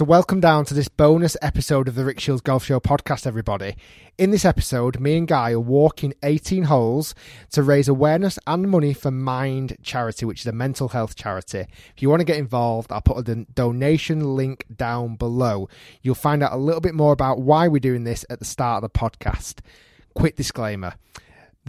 So, welcome down to this bonus episode of the Rick Shiels Golf Show podcast, everybody. In this episode, me and Guy are walking 18 holes to raise awareness and money for Mind Charity, which is a mental health charity. If you want to get involved, I'll put a don- donation link down below. You'll find out a little bit more about why we're doing this at the start of the podcast. Quick disclaimer.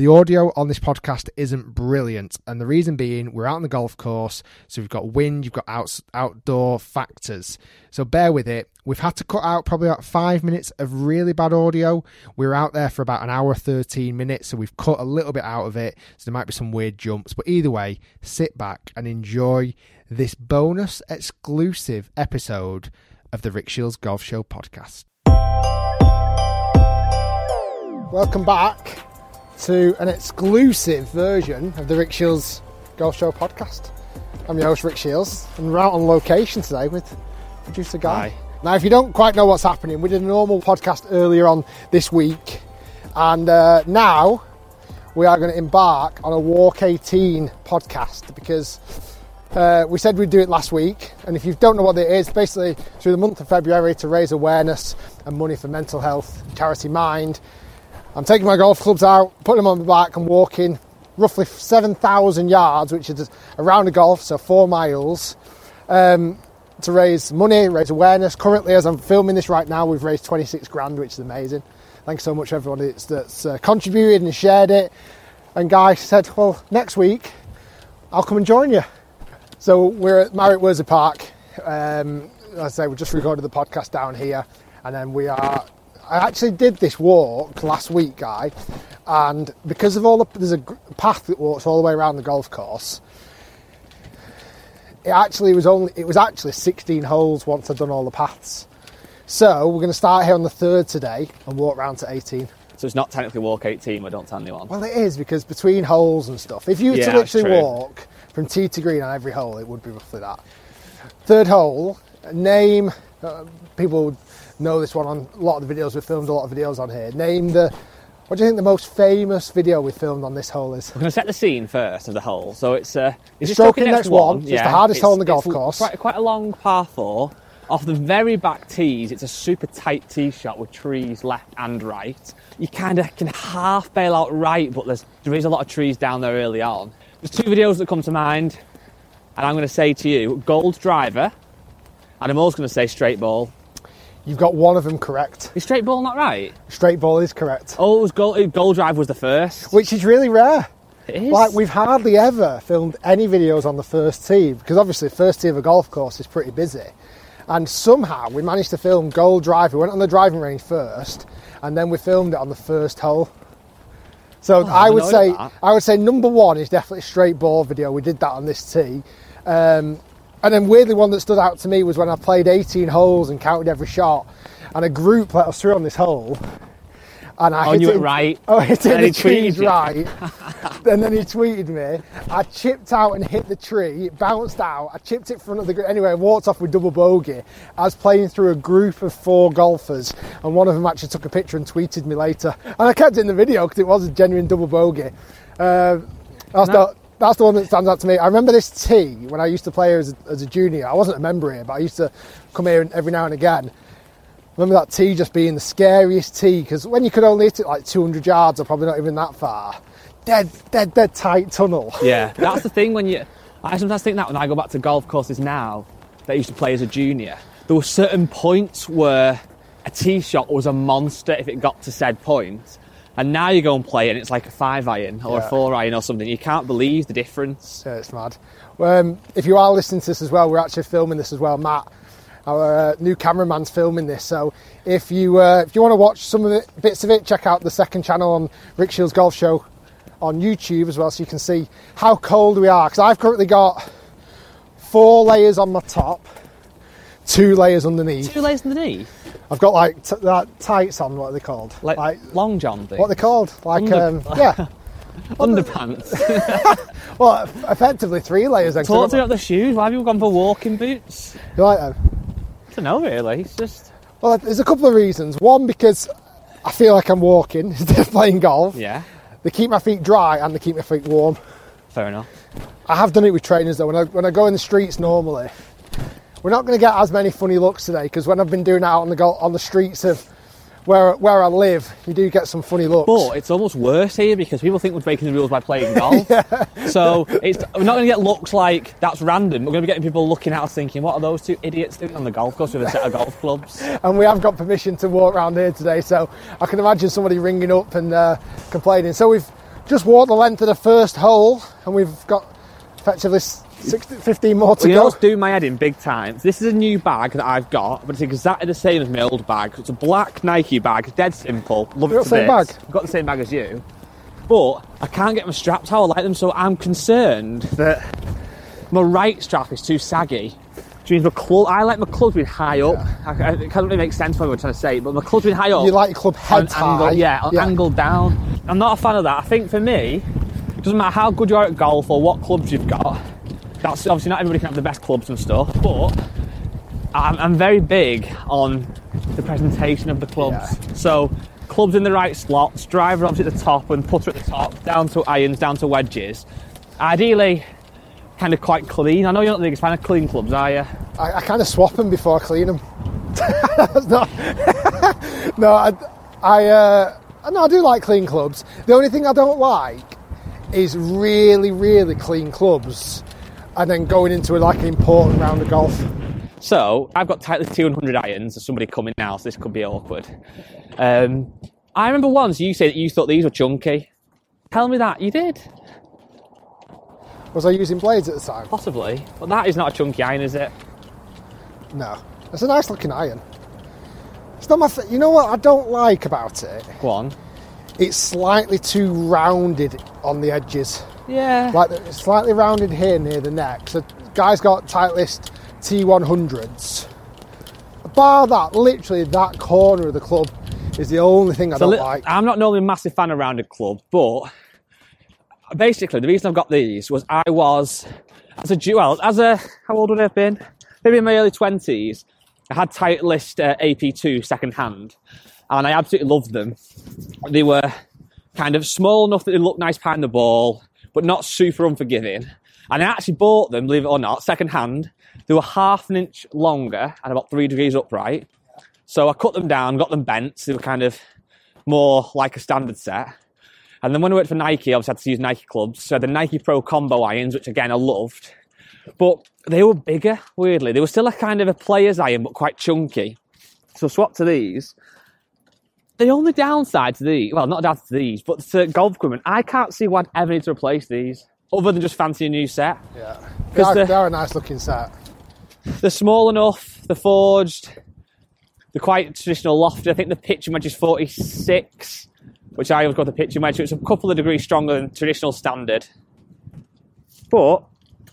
The audio on this podcast isn't brilliant, and the reason being we're out on the golf course, so we've got wind, you've got out, outdoor factors. So bear with it. We've had to cut out probably about five minutes of really bad audio. We were out there for about an hour, 13 minutes, so we've cut a little bit out of it. So there might be some weird jumps, but either way, sit back and enjoy this bonus exclusive episode of the Rick Shiels Golf Show podcast. Welcome back to an exclusive version of the Rick Shiels Golf Show podcast. I'm your host, Rick Shiels, and we're out on location today with producer Guy. Hi. Now, if you don't quite know what's happening, we did a normal podcast earlier on this week, and uh, now we are going to embark on a Walk 18 podcast because uh, we said we'd do it last week. And if you don't know what it is, basically through the month of February to raise awareness and money for mental health charity Mind. I'm taking my golf clubs out, putting them on the back, and walking roughly 7,000 yards, which is around the golf, so four miles, um, to raise money, raise awareness. Currently, as I'm filming this right now, we've raised 26 grand, which is amazing. Thanks so much, everyone that's, that's uh, contributed and shared it. And Guy said, Well, next week I'll come and join you. So we're at Marriott Worsley Park. Um, as I say, we just recorded the podcast down here, and then we are I actually did this walk last week, Guy, and because of all the there's a path that walks all the way around the golf course. It actually was only it was actually 16 holes once I'd done all the paths. So we're going to start here on the third today and walk round to 18. So it's not technically walk 18, but don't tell anyone. Well, it is because between holes and stuff. If you were Yeah, to literally walk from tee to green on every hole, it would be roughly that. Third hole, name. Uh, people would know this one on a lot of the videos. We've filmed a lot of videos on here. Name the. What do you think the most famous video we filmed on this hole is? We're going to set the scene first of the hole. So it's uh, it's Stroking stroking next one, so it's the hardest hole on the golf it's course. Quite, quite a long par four. Off the very back tees, it's a super tight tee shot with trees left and right. You kind of can half bail out right, but there's, there is a lot of trees down there early on. There's two videos that come to mind, and I'm going to say to you, gold driver, and I'm also going to say straight ball. You've got one of them correct. Is straight ball not right? Straight ball is correct, Oh, it was gold, gold drive was the first. which is really rare. It is. Like we've hardly ever filmed any videos on the first tee because obviously the first tee of a golf course is pretty busy. And somehow we managed to film Gold Drive. We went on the driving range first, and then we filmed it on the first hole. So I I would say that. I would say number one is definitely straight ball video. We did that on this tee. Um, and then weirdly one that stood out to me was when I played 18 holes and counted every shot, and a group let us through on this hole. And I Oh, hit you it right. Oh, hit it the trees right. and then he tweeted me. I chipped out and hit the tree. It bounced out. I chipped it in front of the gr- anyway. I walked off with double bogey. I was playing through a group of four golfers, and one of them actually took a picture and tweeted me later. And I kept it in the video because it was a genuine double bogey. Uh, that's the that's the one that stands out to me. I remember this tee when I used to play as a, as a junior. I wasn't a member here, but I used to come here every now and again. Remember that tee just being the scariest tee because when you could only hit it like 200 yards or probably not even that far, dead, dead, dead tight tunnel. Yeah, that's the thing when you. I sometimes think that when I go back to golf courses now, that I used to play as a junior, there were certain points where a tee shot was a monster if it got to said point. And now you go and play and it's like a five iron or Yeah. a four iron or something. You can't believe the difference. Yeah, it's mad. Um, if you are listening to this as well, we're actually filming this as well. Matt, our uh, new cameraman's filming this. So if you uh, if you want to watch some of it, bits of it, check out the second channel on Rick Shiels Golf Show on YouTube as well, so you can see how cold we are. Because I've currently got four layers on my top, two layers underneath. Two layers underneath, I've got like t- that tights on. What are they called? like, long john thing. what are they called? Like Under- um, yeah. Underpants. Well, effectively three layers. Then, 'cause Talk I've to me got- about the shoes. Why have you gone for walking boots? You like them? I don't know really. It's just Well, there's a couple of reasons. One, because I feel like I'm walking instead of playing golf. yeah, They keep my feet dry and they keep my feet warm. fair enough. I have done it with trainers though. When I, when I go in the streets normally, we're not going to get as many funny looks today because when I've been doing it out on the go- on the streets of where where I live, you do get some funny looks. But it's almost worse here because people think we're breaking the rules by playing golf. So it's, we're not going to get looks like that's random. We're going to be getting people looking at us thinking, what are those two idiots doing on the golf course with a set of golf clubs? and we have got permission to walk around here today, so I can imagine somebody ringing up and uh, complaining. So we've just walked the length of the first hole, and we've got effectively 60, 15 more to Well, you know go. doing my head in big time? This is a new bag that I've got, but it's exactly the same as my old bag. It's a black Nike bag, dead simple. Love You it got the same bits. bag? I've got the same bag as you, but I can't get my straps how I like them, so I'm concerned that my right strap is too saggy. Which means my club, I like my clubs being high up. I, I, it can't really make sense what I'm trying to say, but my clubs being high up. You like your club head angle, high. yeah, on angle down. I'm not a fan of that. I think for me, it doesn't matter how good you are at golf or what clubs you've got. That's obviously not everybody can have the best clubs and stuff, but I'm, I'm very big on the presentation of the clubs. So clubs in the right slots, driver obviously at the top and putter at the top, down to irons, down to wedges. Ideally, kind of quite clean. I know you're not the biggest fan of clean clubs, are you? I, I kind of swap them before I clean them. Not. no, I, I, uh, no, I do like clean clubs. The only thing I don't like is really, really clean clubs, and then going into like an important round of golf. So I've got Titleist T100 irons. There's somebody coming now, so this could be awkward. Um, I remember once you said that you thought these were chunky. Tell me that you did, Was I using blades at the time? possibly, but that is not a chunky iron, is it? No, it's a nice looking iron. It's not my. Fa- you know what I don't like about it? Go on. It's slightly too rounded on the edges. Yeah. like slightly rounded here near the neck. So Guy's got Titleist T100s. Bar that, literally that corner of the club is the only thing I So don't li- like. I'm not normally a massive fan of rounded clubs, but basically the reason I've got these was I was as a Jew- well as a how old would I have been? Maybe in my early twenties. I had Titleist uh, AP2 second hand, and I absolutely loved them. They were kind of small enough that they looked nice behind the ball, but not super unforgiving. And I actually bought them, believe it or not, second hand. They were half an inch longer and about three degrees upright. So I cut them down, got them bent. So they were kind of more like a standard set. And then when I worked for Nike, I obviously had to use Nike clubs. So the Nike Pro Combo irons, which again I loved. But they were bigger, weirdly. They were still a kind of a player's iron, but quite chunky. So swap to these. The only downside to these, well, not downside to these, but to golf equipment, I can't see why I'd ever need to replace these, other than just fancy a new set. yeah, they are, the- they are a nice looking set. They're small enough, they're forged, they're quite traditional lofted. I think the pitching wedge is 46, which I always got the pitching wedge, so it's a couple of degrees stronger than traditional standard. But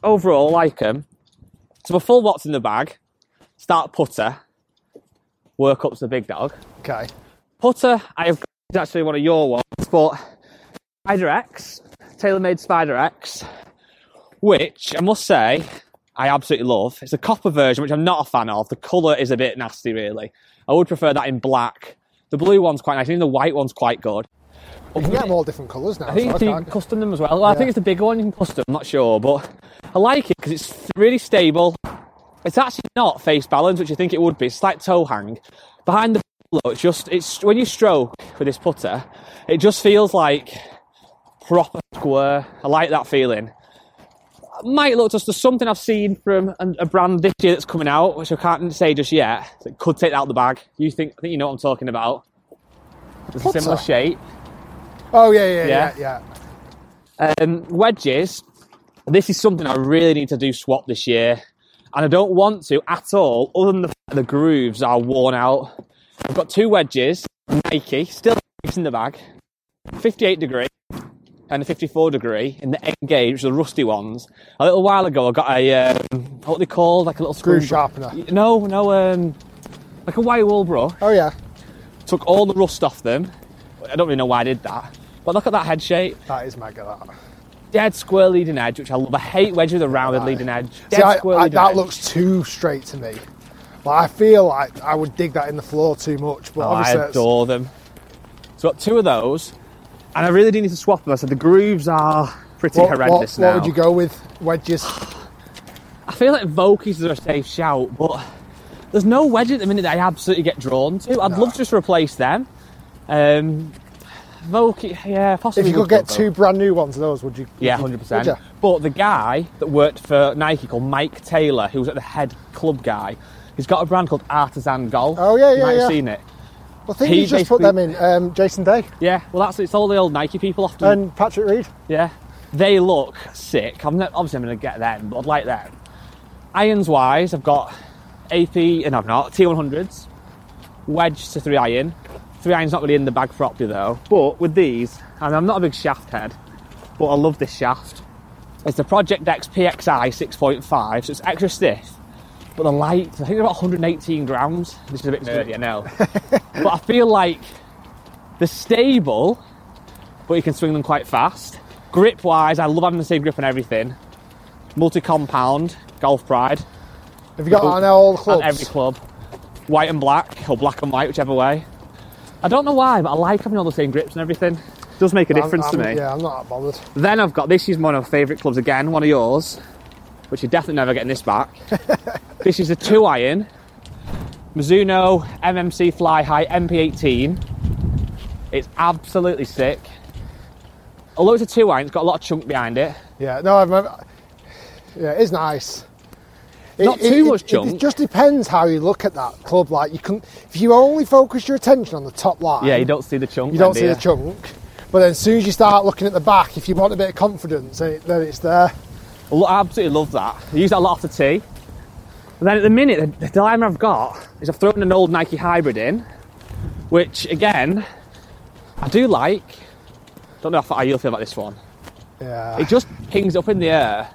overall, I like them. So my full watts in the bag, start putter, work up to the big dog. Okay, Putter, I have got actually one of your ones, but Spider X, TaylorMade Spider X, which I must say I absolutely love. It's a copper version, which I'm not a fan of. The colour is a bit nasty, really. I would prefer that in black. The blue one's quite nice. Even the white one's quite good. you can get them all different colours now. I think so you can custom them as well. well I think it's the bigger one you can custom. I'm not sure, but I like it because it's really stable. It's actually not face balance, which you think it would be. It's like toe hang. Behind the though, it's just it's when you stroke with this putter, it just feels like proper square. I like that feeling. might look just as something I've seen from a, brand this year that's coming out, which I can't say just yet. That could take that out of the bag. You think? I think you know what I'm talking about. It's a similar shape. Oh yeah, yeah, yeah, Yeah. yeah. Um, wedges. This is something I really need to do swap this year, and I don't want to at all. Other than the the grooves are worn out. I've got two wedges, Nike, still in the bag, 58 degree and a 54 degree in the Engage, which are the rusty ones. A little while ago, I got a um, what are they called, like a little Groove screw sharpener. No, no, um, like a white wool brush. Oh yeah, Took all the rust off them. I don't really know why I did that, but look at that head shape. that is mega. That. Dead square leading edge, which I love. I hate wedge with a rounded Right. leading edge. Dead See, I, square I, that edge. looks too straight to me. Like, I feel like I would dig that in the floor too much, but Oh, I it's- adore them. So I've got two of those, and I really do need to swap them. I said the grooves are pretty what, what, horrendous what now. would you go with? Wedges. I feel like Vokeys are a safe shout, but there's no wedge at the minute that I absolutely get drawn to. I'd No. love to just replace them. Um, Vokey, yeah, possibly. If you could get two brand new ones of those, would you? would Yeah, hundred percent. But the guy that worked for Nike called Mike Taylor, who was at the head club guy, he's got a brand called Artisan Golf. Oh, yeah, you yeah, might yeah. have seen it. I think He you just put them in. Um, Jason Day Yeah, well, that's it's all the old Nike people often. and Patrick Reed. Yeah, they look sick. I'm not, obviously I'm going to get them, but I'd like them. Irons wise, I've got AP and I've not T100s, wedge to three iron. Three iron's not really in the bag properly though. But with these, and I'm not a big shaft head, but I love this shaft. It's the Project X PXI 6.5, so it's extra stiff. But the light, I think they're about 118 grams. This is a bit nerdy, I know. but I feel like they're stable, but you can swing them quite fast. Grip wise, I love having the same grip on everything. Multi compound, Golf Pride, Have you got that on all the clubs? every club. White and black, or black and white, whichever way. I don't know why, but I like having all the same grips and everything. It does make a I'm- difference to I'm- me. Yeah, I'm not that bothered. Then I've got this is one of my favourite clubs again, one of yours, which you're definitely never getting this back. this is a two iron Mizuno MMC Fli-Hi MP18. It's absolutely sick. Although it's a two iron, it's got a lot of chunk behind it. Yeah, no, I remember. Yeah, it is nice. Not too much chunk. It, just depends how you look at that club. Like you can, if you only focus your attention on the top line, Yeah, you don't see the chunk. you don't see do the chunk. But then as soon as you start looking at the back, if you want a bit of confidence, then, it's there. I absolutely love that. I use that a lot the tee. And then at the minute, the, dilemma I've got is I've thrown an old Nike Hybrid in, which again, I do like. Don't know how you'll feel about this one. Yeah, It just pings up in the air.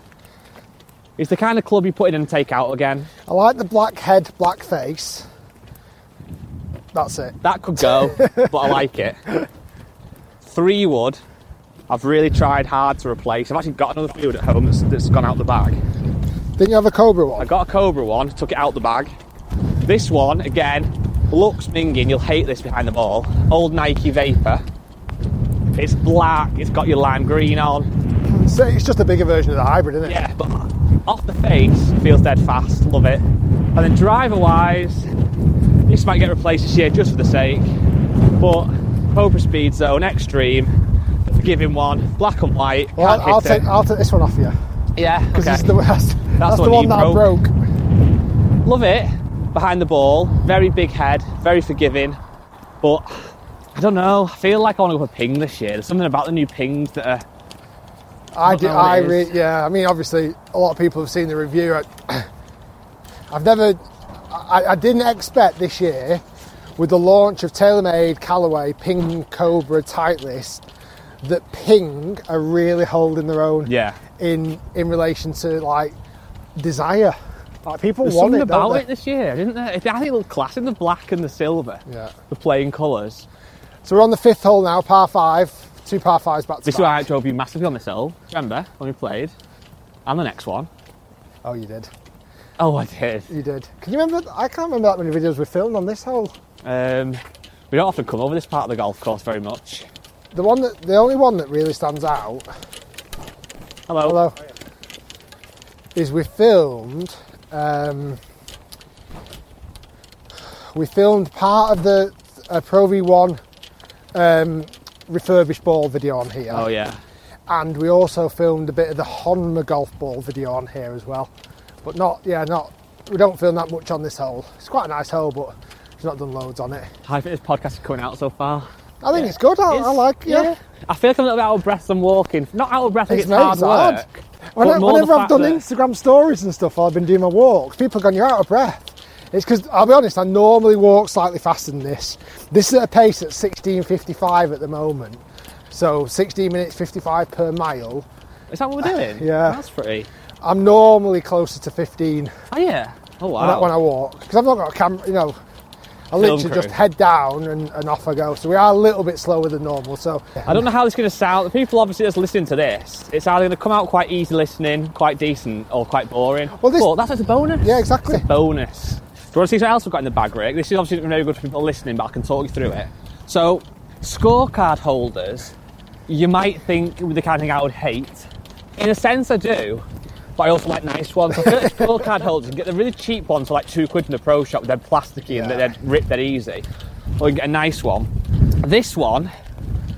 It's the kind of club you put in and take out again. I like the black head, black face. That's it. That could go, but I like it. Three wood. I've really tried hard to replace. I've actually got another three wood at home that's, that's gone out the bag. Didn't you have a Cobra one? I got a Cobra one, took it out the bag. This one, again, looks minging. You'll hate this behind the ball. Old Nike Vapor. It's black. It's got your lime green on. So it's just a bigger version of the hybrid, isn't it? Yeah, but off the face, feels dead fast. Love it. And then driver wise, this might get replaced this year just for the sake. But Cobra Speed Zone Extreme, the forgiving one, black and white. Well, I'll, I'll take. I'll take this one off you Yeah, because okay. it's the that's, that's the one that broke. broke. Love it. Behind the ball, very big head, very forgiving. But I don't know. I feel like I want to go for ping this year. There's something about the new pings that are. I don't do. I re- yeah. I mean, obviously, a lot of people have seen the review. I, I've never. I, I didn't expect this year, with the launch of TaylorMade, Callaway, Ping, Cobra, Titleist, that Ping are really holding their own. Yeah. In in relation to like desire, like people There's want it, about it this year, didn't there? I think it looked class in the black and the silver. Yeah. The playing colours. So we're on the fifth hole now, par five, two par fives back to This is why I drove you massively on this hole. Remember when we played? And the next one. Oh, you did. Oh, I did. You did. Can you remember? I can't remember that many videos we filmed on this hole. Um, we don't often come over this part of the golf course very much. The one that, the only one that really stands out Hello. Hello. Is we filmed. Um, we filmed part of the uh, Pro V1 um, refurbished ball video on here, Oh yeah. and we also filmed a bit of the Honma golf ball video on here as well. But not, yeah, not. We don't film that much on this hole. It's quite a nice hole, but we've not done loads on it. How do you think this podcast is coming out so far? I think it's good. I, I like, yeah. I feel like I'm a little bit out of breath I'm walking. Not out of breath, It's it's, hard hard. work. When I, whenever I've done Instagram stories and stuff, while I've been doing my walks, people have gone, "You're out of breath." It's because I'll be honest, I normally walk slightly faster than this. This is at a pace at 16:55 at the moment, so 16 minutes 55 per mile. Is that what we're uh, doing? Yeah. That's pretty. I'm normally closer to 15 Oh, yeah. Oh, when, I, wow. when I walk because I've not got a camera. You know, I literally crew. just head down and, and off I go. So we are a little bit slower than normal. So I don't know how this is going to sound. The people obviously that's listening to this, it's either going to come out quite easy listening, quite decent, or quite boring. Well, this- but that's just a bonus. Yeah, exactly. Bonus. Do you want to see something else we've got in the bag, Rick? This is obviously very good for people listening, but I can talk you through it. So, scorecard holders, you might think with the kind of thing I would hate. In a sense, I do, but I also like nice ones. I feel like scorecard holders, and get the really cheap ones for like two quid in the pro shop, they're plasticky and Yeah. they're ripped, they're easy. Or you can get a nice one. This one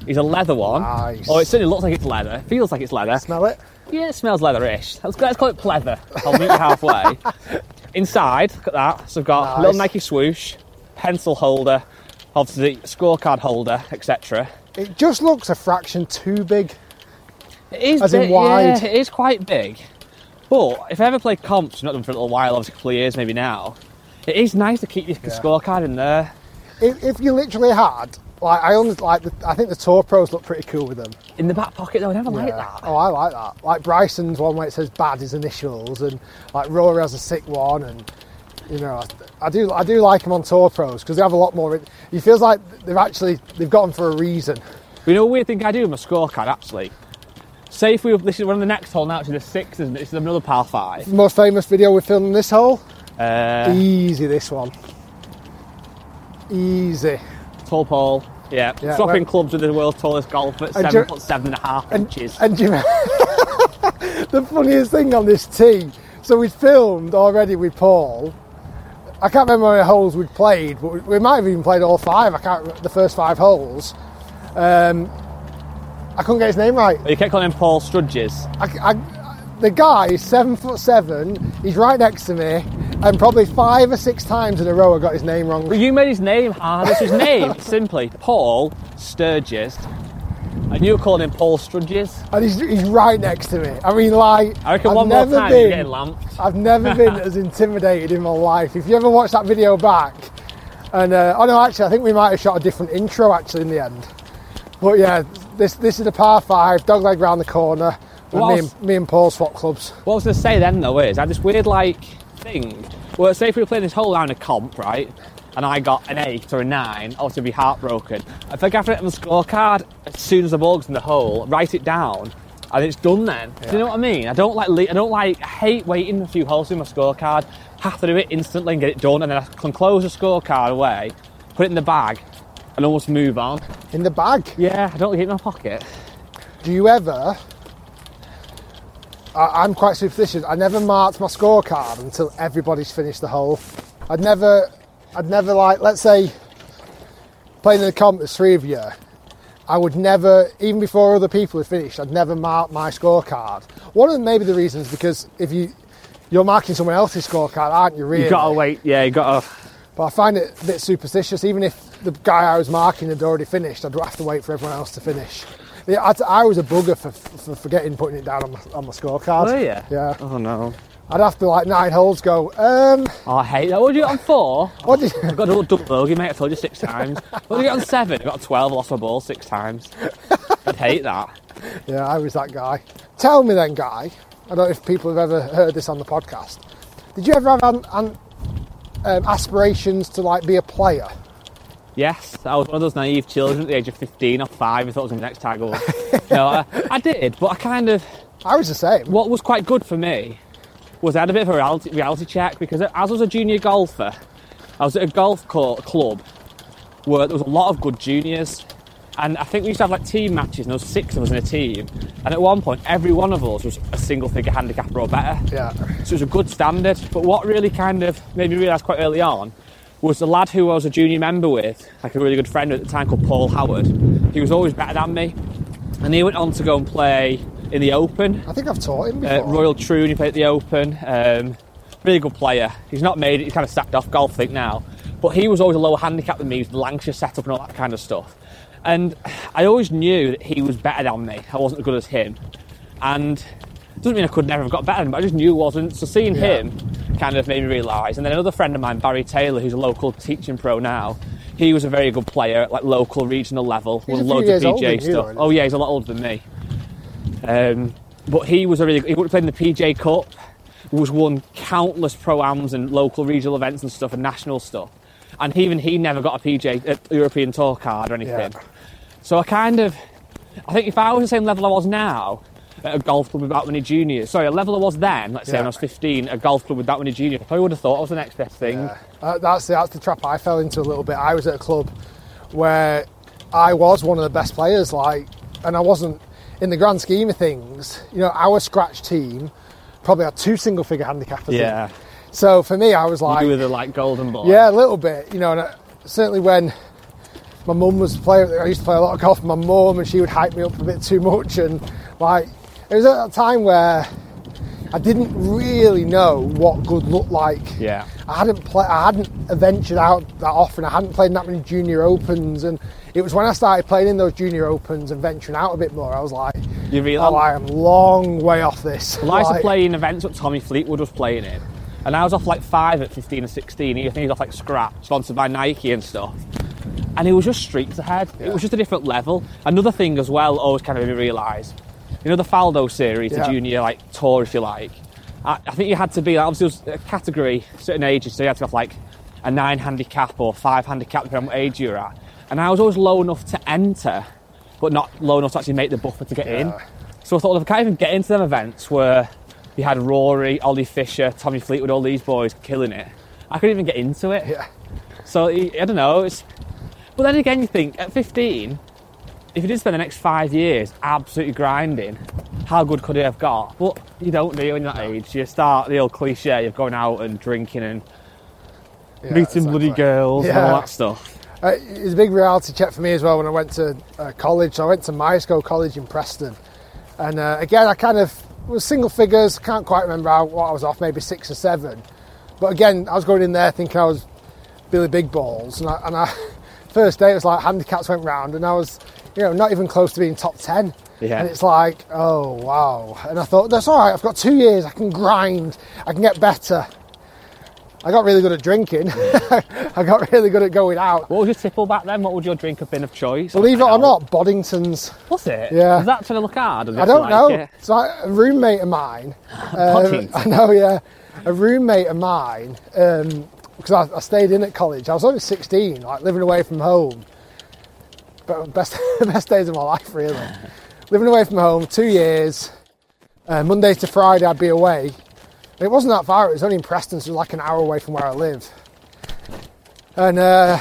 is a leather one. Nice. Or it certainly looks like it's leather. It feels like it's leather. smell it. Yeah, it smells leatherish. Let's, let's call it pleather. I'll meet you halfway. Inside, look at that. So I've got a Nice. little Nike swoosh, pencil holder, obviously scorecard holder, etc. It just looks a fraction too big. It is As in big, wide. Yeah, it is quite big. But if I ever play comps, not done for a little while, obviously a couple of years maybe now, it is nice to keep your Yeah. scorecard in there. If, if you literally had, like, I only like, the, I think the Tour Pros look pretty cool with them. In the back pocket though, I never like Yeah. that. Oh, I like that. Like Bryson's one where it says bad his initials, and like Rory has a sick one, and you know, I, I do, I do like them on Tour Pros because they have a lot more. It feels like they've actually they've got them for a reason. You know a weird thing I do with my scorecard actually? Say if we this is one of the next hole now, actually the six, isn't it? This is another par five. Most famous video we filmed in this hole. Uh, Easy, this one. Easy. Tall pole. Yeah. Yeah, Swapping well- clubs with the world's tallest golfer at seven foot seven and a half And, inches. and you the funniest thing on this tee, so we filmed already with Paul. I can't remember how many holes we'd played, but we, we might have even played all five. I can't remember the first five holes. Um, I couldn't get his name right. you kept calling him Paul Strudges. I, I, the guy is seven foot seven. He's right next to me, and probably five or six times in a row I got his name wrong. But you made his name hard. It's his name, simply Paul Sturgess. And you were calling him Paul Strudges. And he's, he's right next to me. I mean, like, I reckon I've one more never time been, getting lamped. I've never been as intimidated in my life. If you ever watch that video back, and uh, oh no, actually, I think we might have shot a different intro actually in the end. But yeah, this this is a par five, dog leg round the corner, and me and, me and Paul swap clubs. What I was going to say then, though, is I had this weird, like, thing. Well, say if we were playing this whole round of comp, right? And I got an eight or a nine, obviously I'd be heartbroken. If I get it on the scorecard, as soon as the ball goes in the hole, write it down, and it's done then. Do you know what I mean? I don't like, I don't like, I hate waiting a few holes in my scorecard. Have to do it instantly and get it done, and then I can close the scorecard away, put it in the bag, and almost move on. In the bag. Yeah, I don't keep it in my pocket. Do you ever? I, I'm quite superstitious. I never marked my scorecard until everybody's finished the hole. I'd never, I'd never like, let's say, playing in the comp, there's three of you. I would never, even before other people had finished, I'd never mark my scorecard. One of them maybe the reasons because if you, you're marking someone else's scorecard, aren't you? Really? You gotta wait, yeah, you gotta. But I find it a bit superstitious. Even if the guy I was marking had already finished, I'd have to wait for everyone else to finish. Yeah, I, I was a bugger for, for forgetting putting it down on my, on my scorecard. Were you? Yeah. Oh no. I'd have to like nine holes go. Um, Oh, I hate that. What did you get on four? what did I've got a double bogey, mate. I told you six times. What did you get on seven? I got a 12, lost my ball six times. I'd hate that. Yeah, I was that Guy. Tell me then, guy. I don't know if people have ever heard this on the podcast. Did you ever have an, an, um, aspirations to like be a player? Yes, I was one of those naive children at the age of 15 or 5 I thought I was going to be the next Tiger Woods. no, I, I did, but I kind of. I was the same. What was quite good for me was I had a bit of a reality, reality check because as I was a junior golfer, I was at a golf court club where there was a lot of good juniors. And I think we used to have like team matches, and there was six of us in a team. And at one point, every one of us was a single figure handicapper or better. Yeah. So it was a good standard. But what really kind of made me realise quite early on was the lad who I was a junior member with, like a really good friend at the time called Paul Howard. He was always better than me. and he went on to go and play in the Open. I think I've taught him before. Uh, Royal Troon, he played at the Open. Um, really good player. He's not made it, he's kind of sacked off golf, I think, now. But he was always a lower handicap than me, he was the Lancashire setup and all that kind of stuff. And I always knew that he was better than me. I wasn't as good as him. And it doesn't mean I could never have got better than him, but I just knew he wasn't. So seeing Yeah. him kind of made me realise. And then another friend of mine, Barry Taylor, who's a local teaching pro now, he was a very good player at like local, regional level, He's won loads of PJ than you, stuff. Oh yeah, he's a lot older than me. Um, but he was a really he would have played in the PJ Cup, was won countless pro ams and local regional events and stuff and national stuff. And even he never got a PJ uh, European Tour card or anything. Yeah. So I kind of, I think if I was the same level I was now at a golf club with that many juniors, sorry, a level I was then, let's say Yeah. when I was 15, a golf club with that many juniors, I probably would have thought I was the next best thing. Yeah. Uh, that's, the, that's the trap I fell into a little bit. I was at a club where I was one of the best players, like, and I wasn't, in the grand scheme of things, you know, our scratch team probably had two single figure handicappers. in. Yeah. So for me, I was like, you were the like golden boy. Yeah, a little bit. You know, and uh, certainly when my mum was playing, I used to play a lot of golf with my mum, and she would hype me up a bit too much. And like, it was at a time where I didn't really know what good looked like. Yeah. I hadn't play, I hadn't ventured out that often. I hadn't played that many junior opens, and it was when I started playing in those junior opens and venturing out a bit more. I was like, You realise? oh, I am long way off this. Well, I used to play in events that Tommy Fleetwood was playing in, and I was off like five at 15 or 16. I think he was off like scrap, sponsored by Nike and stuff. And he was just streets ahead. It was just a different level. Another thing as well, always kind of made me realise, you know, the Faldo series, Yeah. the junior like tour, if you like. I, I think you had to be like, obviously a category, certain ages, so you had to have like a nine handicap or five handicap, depending on what age you were at. And I was always low enough to enter, but not low enough to actually make the buffer to get in. So I thought, well, if I can't even get into them events where you had Rory, Ollie Fisher, Tommy Fleetwood, all these boys killing it, I couldn't even get into it. Yeah. So I I don't know. It's, but then again, you think at 15, if you did spend the next five years absolutely grinding, how good could he have got? But you don't do when you're that age. You start the old cliche of going out and drinking and yeah, meeting bloody exactly. girls and all that stuff. Uh, it was a big reality check for me as well when I went to uh, college. So I went to Myerscough College in Preston, and uh, again I kind of was single figures. Can't quite remember how, what I was off, maybe six or seven. But again, I was going in there thinking I was Billy Big Balls, and I, and I first day it was like handicaps went round, and I was you know not even close to being top ten. Yeah. And it's like, oh wow. And I thought that's all right. I've got two years. I can grind. I can get better. I got really good at drinking. I got really good at going out. What was your tipple back then? What would your drink have been of choice? Believe it or not, Boddington's. Was it? Yeah. Was that trying to look hard? I don't like know. it? It's like a roommate of mine. um, I know, yeah. A roommate of mine, um, because I, I stayed in at college. I was only 16, like living away from home. Best best days of my life, really. living away from home, two years. Uh, Monday to Friday, I'd be away. It wasn't that far. It was only in Preston, so it was like an hour away from where I live. And uh,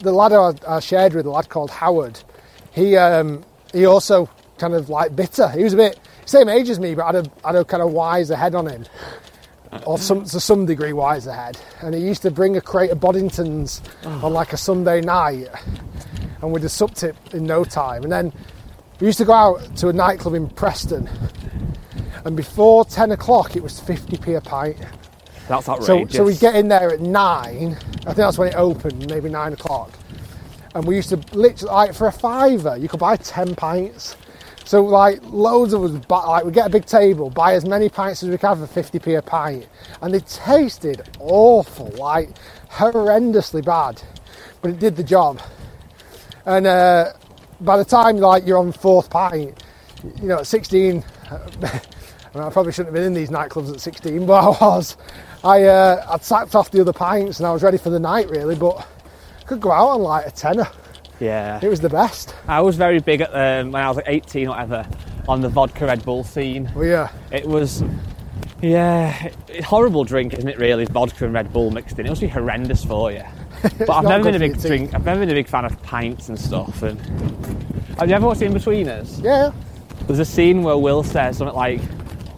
the lad I, I shared with, a lad called Howard, he um, he also kind of like bitter. He was a bit same age as me, but had a had a kind of wiser head on him, or some to some degree wiser head. And he used to bring a crate of Boddingtons on like a Sunday night, and we'd have supped it in no time. And then we used to go out to a nightclub in Preston, and before ten o'clock it was fifty p a pint. That's So, outrageous. so we get in there at nine. I think that's when it opened, maybe nine o'clock. And we used to literally, like, for a fiver, you could buy ten pints. So, like, loads of us, like, we get a big table, buy as many pints as we can for 50p a pint. And they tasted awful, like, horrendously bad. But it did the job. And uh, by the time, like, you're on fourth pint, you know, at 16, I, mean, I probably shouldn't have been in these nightclubs at 16, but I was. I uh, I'd sacked off the other pints and I was ready for the night really, but I could go out on like a tenner. yeah. It was the best. I was very big at um, when I was like 18 or whatever on the vodka Red Bull scene. Well, yeah, It was, yeah, it's horrible drink, isn't it? Really, vodka and Red Bull mixed in. It must be horrendous for you. But I've never been a big drink. I've never been a big fan of pints and stuff. And have you ever watched Inbetweeners? yeah. There's a scene where Will says something like,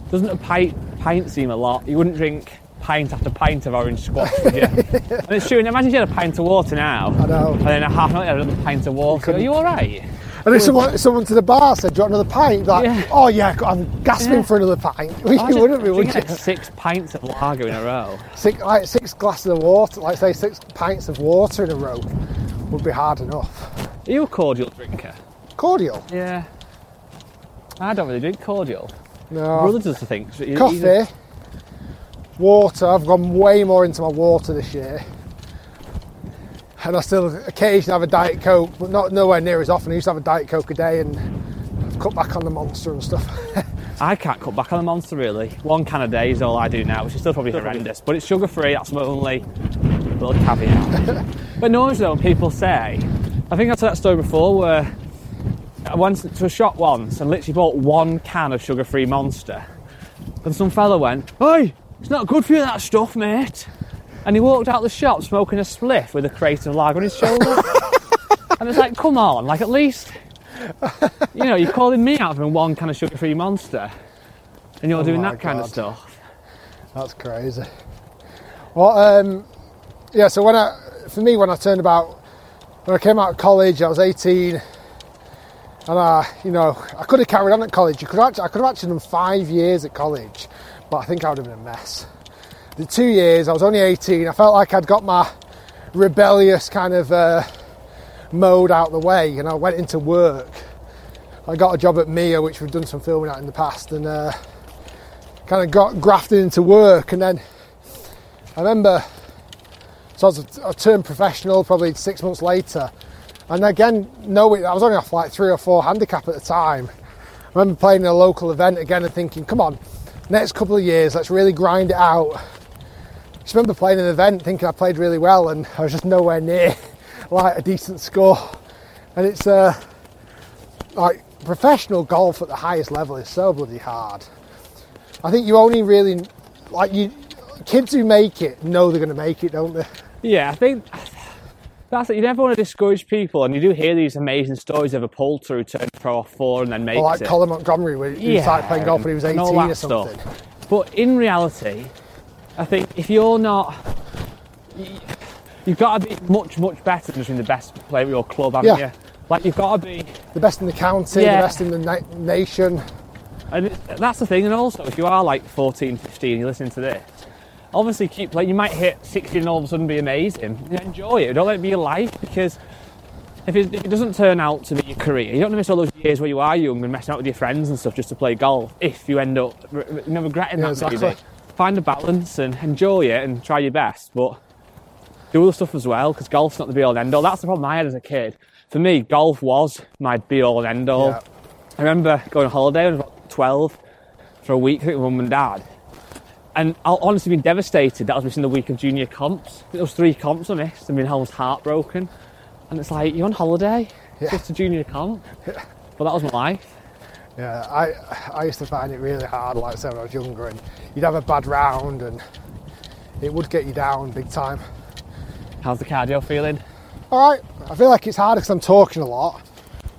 "Doesn't a pint pint seem a lot? You wouldn't drink." Pint after pint of orange squash, would you? and it's true. And imagine if you had a pint of water now, I know. and then a half an hour later, another pint of water. Are you all right? And if someone, someone to the bar said, "Do you want another pint?" Like, Yeah. "Oh yeah, I'm gasping Yeah. for another pint." you Imagine wouldn't be, would you? like, Six pints of lager in a row. Six, like six glasses of water, like say six pints of water in a row, would be hard enough. Are you a cordial drinker? Cordial? Yeah. I don't really drink cordial. No. Brother does the thing. so he- he's Coffee, a- water. I've gone way more into my water this year. And I still occasionally have a Diet Coke, but not nowhere near as often. I used to have a Diet Coke a day and I've cut back on the monster and stuff. I can't cut back on the monster really. One can a day is all I do now, which is still probably horrendous. But it's sugar free, that's my only little caveat. but normally though, when people say, I think I told that story before where I went to a shop once and literally bought one can of sugar free monster. And some fella went, Hey, it's not good for you that stuff, mate. And he walked out the shop smoking a spliff with a crate of lager on his shoulder. and it's like, come on, like at least you know, you're calling me out for one kind of sugar-free monster, and you're Oh doing that kind of stuff. That's crazy. Well, um, yeah. So when I, for me, when I turned about, when I came out of college, I was 18, and I, you know, I could have carried on at college. You could actually, I could have actually done five years at college, but I think I would have been a mess. The two years, I was only 18. I felt like I'd got my rebellious kind of uh, mode out the way, and I went into work. I got a job at Mia, which we've done some filming at in the past, and. Uh, kind of got grafted into work and then I remember so I, was a, I turned professional probably six months later and again no I was only off like three or four handicap at the time I remember playing in a local event again and thinking come on next couple of years let's really grind it out just remember playing an event thinking I played really well and I was just nowhere near like a decent score and it's uh, like professional golf at the highest level is so bloody hard I think you only really like you kids who make it know they're going to make it, don't they? Yeah, I think that's it. You never want to discourage people, and you do hear these amazing stories of a Poulter who turned pro off four and then makes Or like it. Colin Montgomerie, where he started playing golf when he was 18 all that or something. stuff. But in reality, I think if you're not, you- you've got to be much, much better than just being the best player at your club, haven't Yeah. you? Like you've got to be, The best in the county, Yeah. the best in the na- nation. and that's the thing. And also, if you are like 14, 15, and you're listening to this, obviously keep playing. You might hit 16 and all of a sudden be amazing. Enjoy it. Don't let it be your life because if it, if it doesn't turn out to be your career, you don't want to miss all those years where you are young and messing out with your friends and stuff just to play golf. If you end up re- re- regretting Yeah, that, exactly. maybe. Find a balance and enjoy it and try your best, but do other stuff as well because golf's not the be all and end all. That's the problem I had as a kid. For me, golf was my be all and end all. Yeah. I remember going on holiday when I was about 12 for a week, with mum and dad. And I'll honestly been devastated that I was missing the week of junior comps. There was three comps I missed and been almost heartbroken. And it's like, you're on holiday, Yeah. just a junior comp. But that was my life. Yeah, I I used to find it really hard, like I said, when I was younger, and you'd have a bad round, and it would get you down big time. How's the cardio feeling? All right, I feel like it's hard because I'm talking a lot.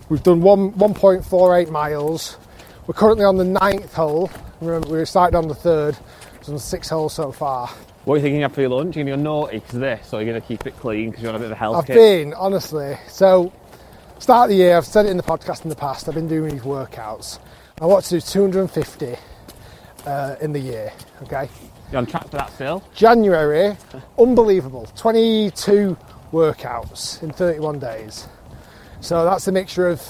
We've done one 1.48 miles. We're currently on the ninth hole. Remember, we started on the third. So on six holes so far. What are you thinking after your lunch? You're going to naughty because of this, or you're going to keep it clean because you're on a bit of a health I've kick? been honestly. So, start of the year, I've said it in the podcast in the past. I've been doing these workouts. I want to do 250 uh, in the year. Okay, You're on track for that still? January, unbelievable. 22 workouts in 31 days. So that's a mixture of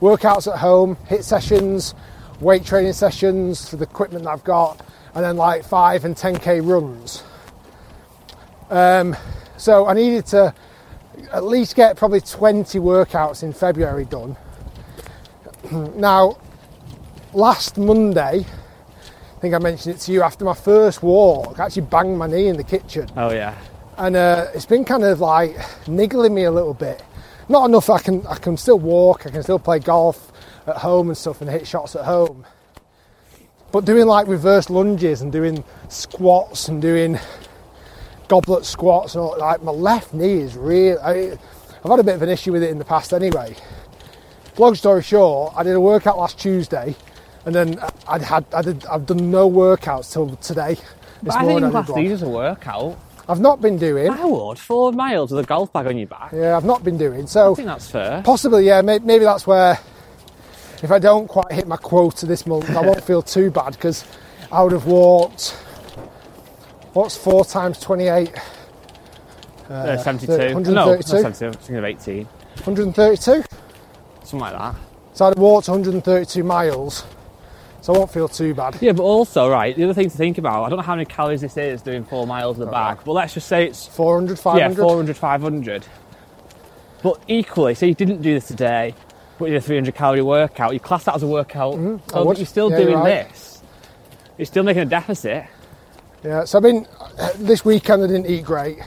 workouts at home, HIIT sessions, weight training sessions for the equipment that I've got, and then like 5 and 10k runs. Um, so I needed to at least get probably 20 workouts in February done. now, last Monday, I think I mentioned it to you after my first walk, I actually banged my knee in the kitchen Oh, yeah. and uh, it's been kind of like niggling me a little bit. Not enough. I can I can still walk. I can still play golf at home and stuff and hit shots at home. But doing like reverse lunges and doing squats and doing goblet squats and all, like my left knee is really. I, I've had a bit of an issue with it in the past anyway. Long story short, I did a workout last Tuesday, and then I'd had I did I've done no workouts till today. This But I think morning you class these as a workout. I've not been doing. I would. Four miles with a golf bag on your back. Yeah, I've not been doing. So I think that's fair. possibly, yeah, may, maybe that's where if I don't quite hit my quota this month, I won't feel too bad because I would have walked. What's four times twenty-eight? Uh, 72. thirty- No, not 72. I'm thinking of 18. 132. Something like that. So I'd walked 132 miles, so I won't feel too bad. Yeah, but also, right, the other thing to think about, I don't know how many calories this is doing four miles of the bag, but let's just say it's 400, yeah, 500. 400, 500. But equally, so you didn't do this today, but you did a 300 calorie workout, you class that as a workout, Mm-hmm. So would. you're still Yeah, you're doing right. this. You're still making a deficit. Yeah, so I've been this weekend. I didn't eat great.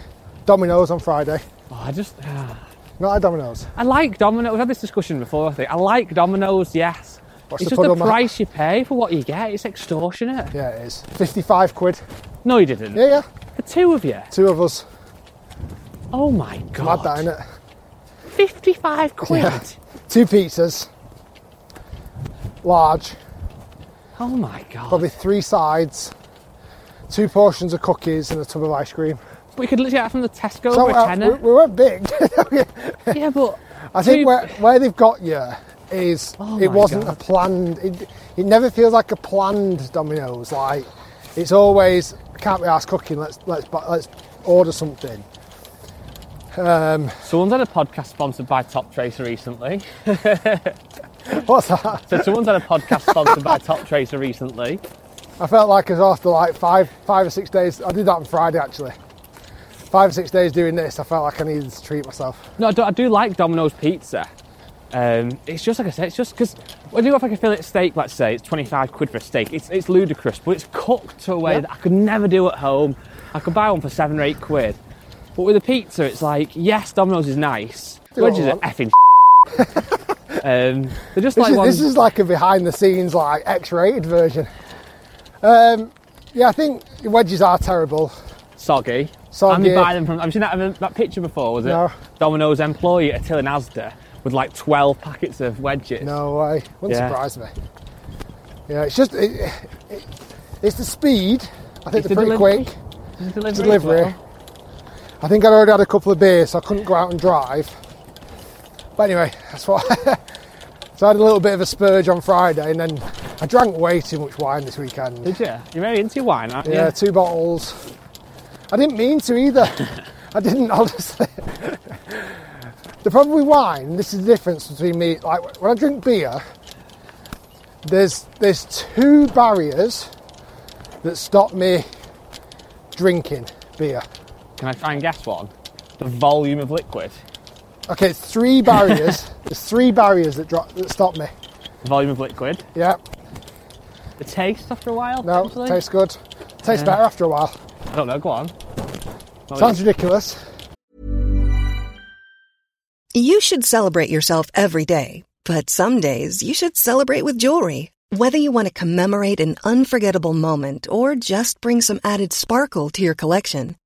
Domino's on Friday. Oh, I just, ah. Not at Domino's. I like Domino's. We've had this discussion before, I think. I like Domino's, yes. What's it's the just the price you pay for what you get. It's extortionate. Yeah, it is. 55 quid. No, you didn't. Yeah, yeah. For two of you. Two of us. Oh my god. Mad that, innit? 55 quid. Yeah. Two pizzas. Large. Oh my god. Probably three sides. Two portions of cookies and a tub of ice cream. We could literally get that from the Tesco So for a uh, tenner. we, we weren't big. yeah, but I think two- where, where they've got you is Oh it wasn't God. a planned. It, it never feels like a planned Domino's. Like it's always can't be asked cooking. Let's let's let's order something. Um, someone's had a podcast sponsored by Toptracer recently. what's that? So someone's had a podcast sponsored by Toptracer recently. I felt like it was after like five five or six days. I did that on Friday actually. Five or six days doing this, I felt like I needed to treat myself. No, I do, I do like Domino's pizza. Um, it's just like I said, it's just because when you go for like a fillet steak, let's say it's 25 quid for a steak, it's, it's ludicrous, but it's cooked to a way Yeah. that I could never do at home. I could buy one for seven or eight quid. But with a pizza, it's like, yes, Domino's is nice. Do what Wedges are effing shit. um, they're just This, like is, one. this is like a behind the scenes like X-rated version. Um, yeah, I think the wedges are terrible. soggy. Soggy. And they buy them from. Have you seen that, that picture before? Was it No. Domino's employee at Till in Asda with like 12 packets of wedges? No way. Wouldn't Yeah. surprise me. Yeah, it's just it, it, it's the speed. I think It's they're the pretty delivery. quick. Delivery. as Delivery. well. I think I'd already had a couple of beers, so I couldn't go out and drive. But anyway, that's what. so I had a little bit of a spurge on Friday, and then I drank way too much wine this weekend. Did you? You're very into wine, aren't you? Yeah, two bottles. I didn't mean to either. I didn't honestly. the problem with wine, this is the difference between me. Like when I drink beer, there's there's two barriers that stop me drinking beer. Can I try and guess one? The volume of liquid. Okay, it's three barriers. there's three barriers that drop that stop me. The volume of liquid. Yeah, The taste after a while. no, potentially? tastes good. Tastes Yeah. better after a while. I don't know. Go on. Not Sounds ridiculous. You should celebrate yourself every day, but some days you should celebrate with jewelry. Whether you want to commemorate an unforgettable moment or just bring some added sparkle to your collection,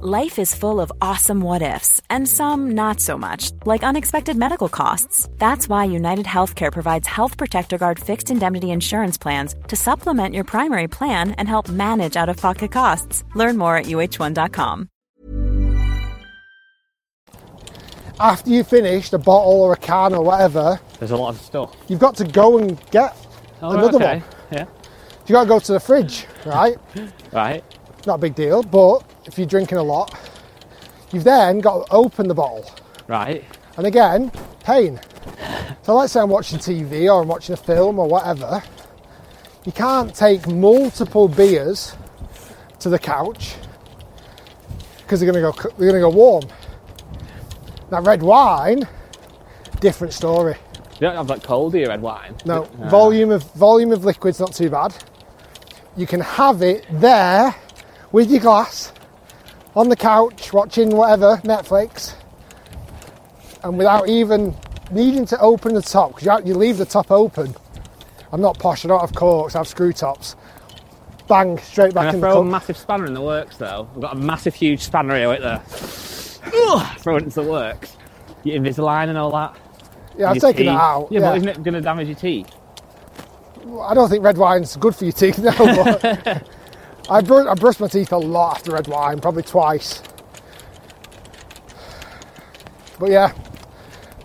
Life is full of awesome what ifs, and some not so much, like unexpected medical costs. That's why United Healthcare provides Health Protector Guard fixed indemnity insurance plans to supplement your primary plan and help manage out of pocket costs. Learn more at uh1.com. After you finish a bottle or a can or whatever, There's a lot of stuff. you've got to go and get Oh, another okay. one. Yeah. You got to go to the fridge, right? Right. Not a big deal, but if you're drinking a lot, you've then got to open the bottle. Right. And again, pain. So let's say I'm watching TV or I'm watching a film or whatever. You can't take multiple beers to the couch because they're going to go they're going to go warm. Now red wine, different story. You don't have that cold you, red wine? No, Ah. volume of volume of liquid's not too bad. You can have it there with your glass on the couch watching whatever Netflix, and without even needing to open the top because you, you leave the top open. I'm not posh. I don't have corks. I have screw tops. Bang straight back Can I in the throw a massive spanner in the works though? We've got a massive, huge spanner here right there. Throw it into the works. Your Invisalign and all that. yeah, I've taken teeth. it out. Yeah, Yeah, but isn't it going to damage your teeth? I don't think red wine's good for your teeth. No, but I, br- I brush my teeth a lot after red wine, probably twice. But yeah,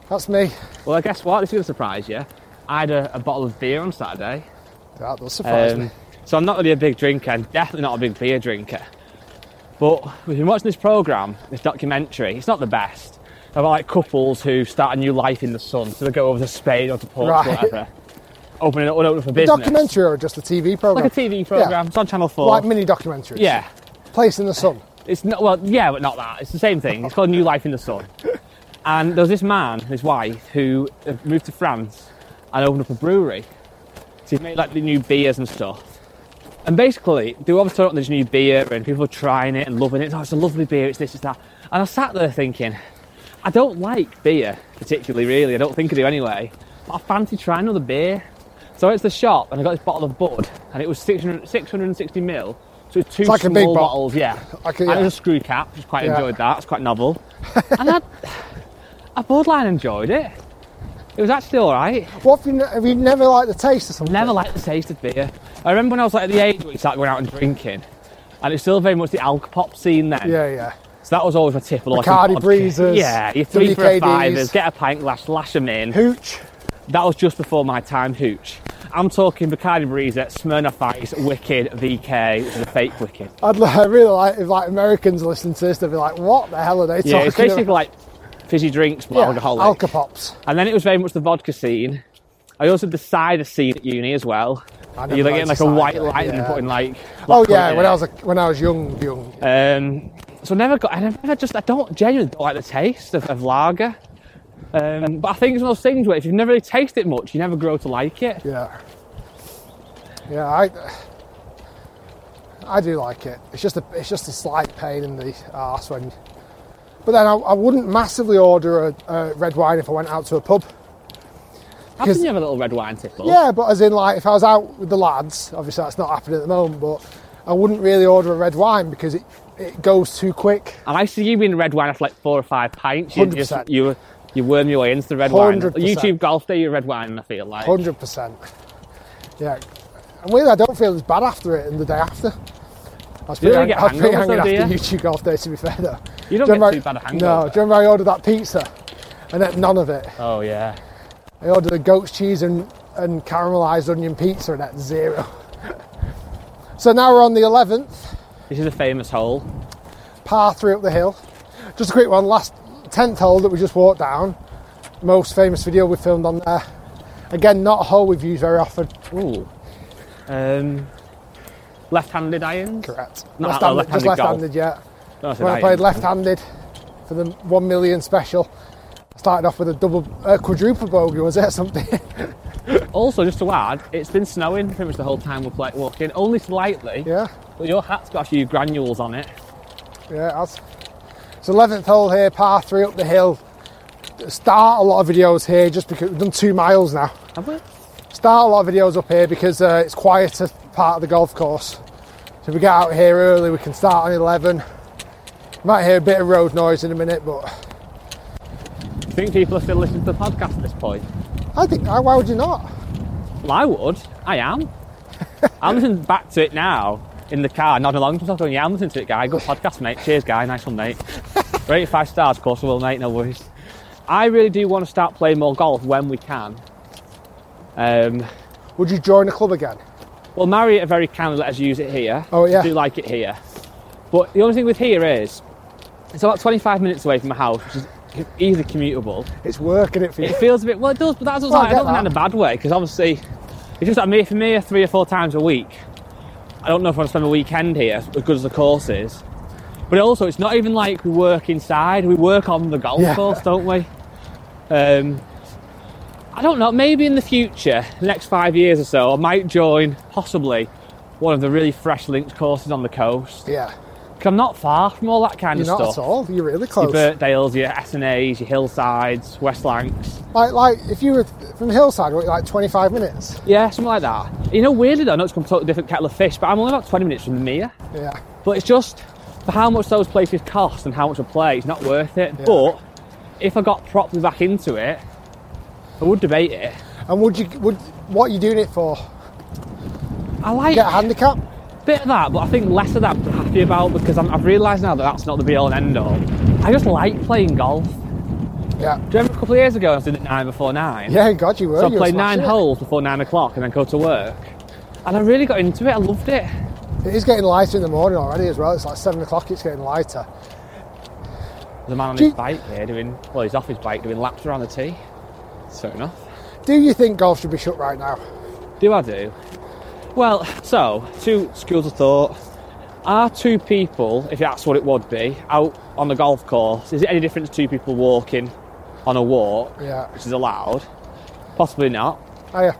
that's me. Well, I guess what? This is going to surprise you. I had a, a bottle of beer on Saturday. That does surprise Um, me. so I'm not really a big drinker. I'm definitely not a big beer drinker. But we've been watching this program, this documentary. It's not the best. About like couples who start a new life in the sun. So they go over to Spain or to Portugal, Right. whatever. Opening up, opening up a A business. documentary or just a TV program? Like a TV program. It's on Channel 4. Like mini documentaries. yeah. Place in the sun. It's not, well, yeah, but not that. It's the same thing. It's called New Life in the Sun. And there was this man, his wife, who moved to France and opened up a brewery. So he's made like the new beers and stuff. And basically, they were always talking about this new beer and people were trying it and loving it. Oh, it's a lovely beer, it's this, it's that. And I sat there thinking, I don't like beer particularly, really. I don't think I do anyway. But I fancy trying another beer. So I went to the shop and I got this bottle of Bud, and it was 600, 660 mil. So it was two It's like a small big bottles, yeah. Like a- it yeah. was a screw cap, just quite Yeah. enjoyed that. It's quite novel. and I, I borderline enjoyed it. It was actually all right. What have you, have you never liked the taste of something? Never liked the taste of beer. I remember when I was like at the age where you started going out and drinking, and it's still very much the alcopop scene then. Yeah, yeah. So that was always my tip. Like Bacardi. Breezers, Yeah, your three for a WKDs. fivers, get a pint glass, lash them in. Hooch. That was just before my time, hooch. I'm talking Bacardi Breezer, Smirnoff Ice, Wicked, VK, which is a fake Wicked. I'd I really like if like Americans listen to this, they'd be like, "What the hell are they Yeah, talking it's basically about?" like fizzy drinks, but yeah, alcoholic. Alcopops. And then it was very much the vodka scene. I also did the cider scene at uni as well. You're like getting like a white light and yeah. putting like. Oh yeah, when. I was a, when I was young, young. Um, so I never got. I never just. I don't genuinely don't like the taste of, of lager. Um, but I think it's one of those things where if you've never really tasted it much, you never grow to like it. Yeah. Yeah, I I do like it. It's just a it's just a slight pain in the arse when. But then I, I wouldn't massively order a, a red wine if I went out to a pub. You have a little red wine tipple? Yeah, but as in like if I was out with the lads, obviously that's not happening at the moment. But I wouldn't really order a red wine because it it goes too quick. And I see you being red wine after like four or five pints. You just 100%. you you worm your way into the red wine. 100%. YouTube golf day, you're red wine. I feel like. Hundred percent. Yeah, and really, I don't feel as bad after it and the day after. I was pretty, hang- I was pretty hanging after you? YouTube golf day. To be fair, though, You don't Do get too bad a No, hangover. do you remember I ordered that pizza and ate none of it? Oh yeah. I ordered a goat's cheese and, and caramelised onion pizza and ate zero. so now we're on the 11th, This is a famous hole. par three up the hill. Just a quick one, last 10th hole that we just walked down. Most famous video we filmed on there. Again, not a hole we've used very often. Ooh. Um, left-handed irons. Correct. Not left-handed, left-handed just left-handed, yeah. No, I said When I played left-handed for the one million special, I started off with a double, uh, quadruple bogey. Was it something? Also, just to add, it's been snowing pretty much the whole time we're play- walking, only slightly. yeah, But your hat's got a few granules on it. yeah. it has. So 11th hole here, par three up the hill. Start a lot of videos here just because we've done two miles now. Have we? Start a lot of videos up here because uh, it's quieter part of the golf course. So if we get out here early, we can start on 11. Might hear a bit of road noise in a minute, but you think people are still listening to the podcast at this point? I think why would you not? Well, I would. I am. I'm listening back to it now in the car, nodding along to myself, going, "Yeah, I'm listening to it, guy. Good podcast, mate. Cheers, guy. Nice one, mate. Rate five stars, of course I will, mate. No worries. I really do want to start playing more golf when we can. Um, Would you join a club again? well, Marriott are very kindly let us use it here. Oh, yeah. I do like it here. But the only thing with here is, it's about 25 minutes away from my house, which is easily commutable. It's working it for you. It feels a bit well. It does, but that's Well, I like, I get don't that in a bad way because obviously it's just like me for me three or four times a week. I don't know if I want to spend a weekend here as good as the course is, but also it's not even like we work inside. We work on the golf Yeah. course, don't we? Um, I don't know. Maybe in the future, next five years or so, I might join possibly one of the really fresh links courses on the coast. Yeah. 'Cause I'm not far from all that kind You're of not stuff. at all. You're really close. Your. Birkdales, your S&As, your Hillsides, West Lancs. Like, like if you were from the Hillside, what, like 25 minutes. Yeah, something like that. You know, weirdly though, I know it's a completely different kettle of fish, but I'm only about 20 minutes from the Mere. Yeah. But it's just for how much those places cost and how much I play, it's not worth it. Yeah. But if I got properly back into it, I would debate it. And would you would what are you doing it for? I like Get a handicap? Bit of that, but I think less of that I'm happy about because I'm, I've realised now that that's not the be all and end all. I just like playing golf. Yeah. Do you remember a couple of years ago I was doing it nine before nine? Yeah, God, you were. So I played nine it. holes before nine o'clock and then go to work. And I really got into it, I loved it. It is getting lighter in the morning already as well. It's like seven o'clock. It's getting lighter. There's a man on Do his you- bike here doing, well, he's off his bike doing laps around the tee. Fair enough. Do you think golf should be shut right now? Do I do? Well, so, two schools of thought. Are two people, if that's what it would be, out on the golf course, is it any different to two people walking on a walk, Yeah. which is allowed? Possibly not. Oh, yeah.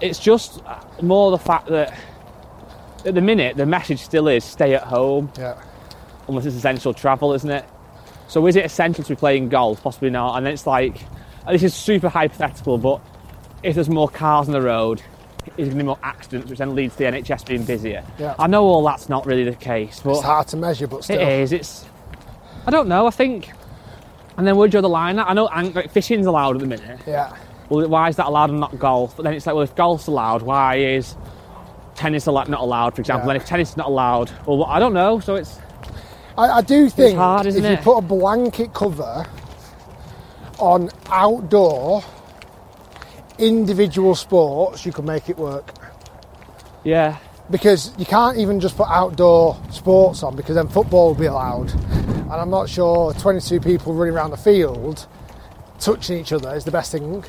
It's just uh, more the fact that at the minute the message still is stay at home Yeah. unless it's essential travel, isn't it? So is it essential to be playing golf? Possibly not. And then it's like, uh, this is super hypothetical, but if there's more cars on the road, is going to be more accidents, which then leads to the NHS being busier. Yeah. I know all that's not really the case, but It's hard to measure, but still. it is. It's, I don't know. I think, and then where do you draw the line? at? I know like, fishing's allowed at the minute. Yeah. Well, why is that allowed and not golf? But then it's like, well, if golf's allowed, why is tennis not allowed, for example? Yeah. And if tennis is not allowed, well, I don't know. So it's I, I do think hard, isn't if you put a blanket cover on outdoor individual sports, you could make it work. yeah. Because you can't even just put outdoor sports on because then football will be allowed. And I'm not sure 22 people running around the field touching each other is the best thing.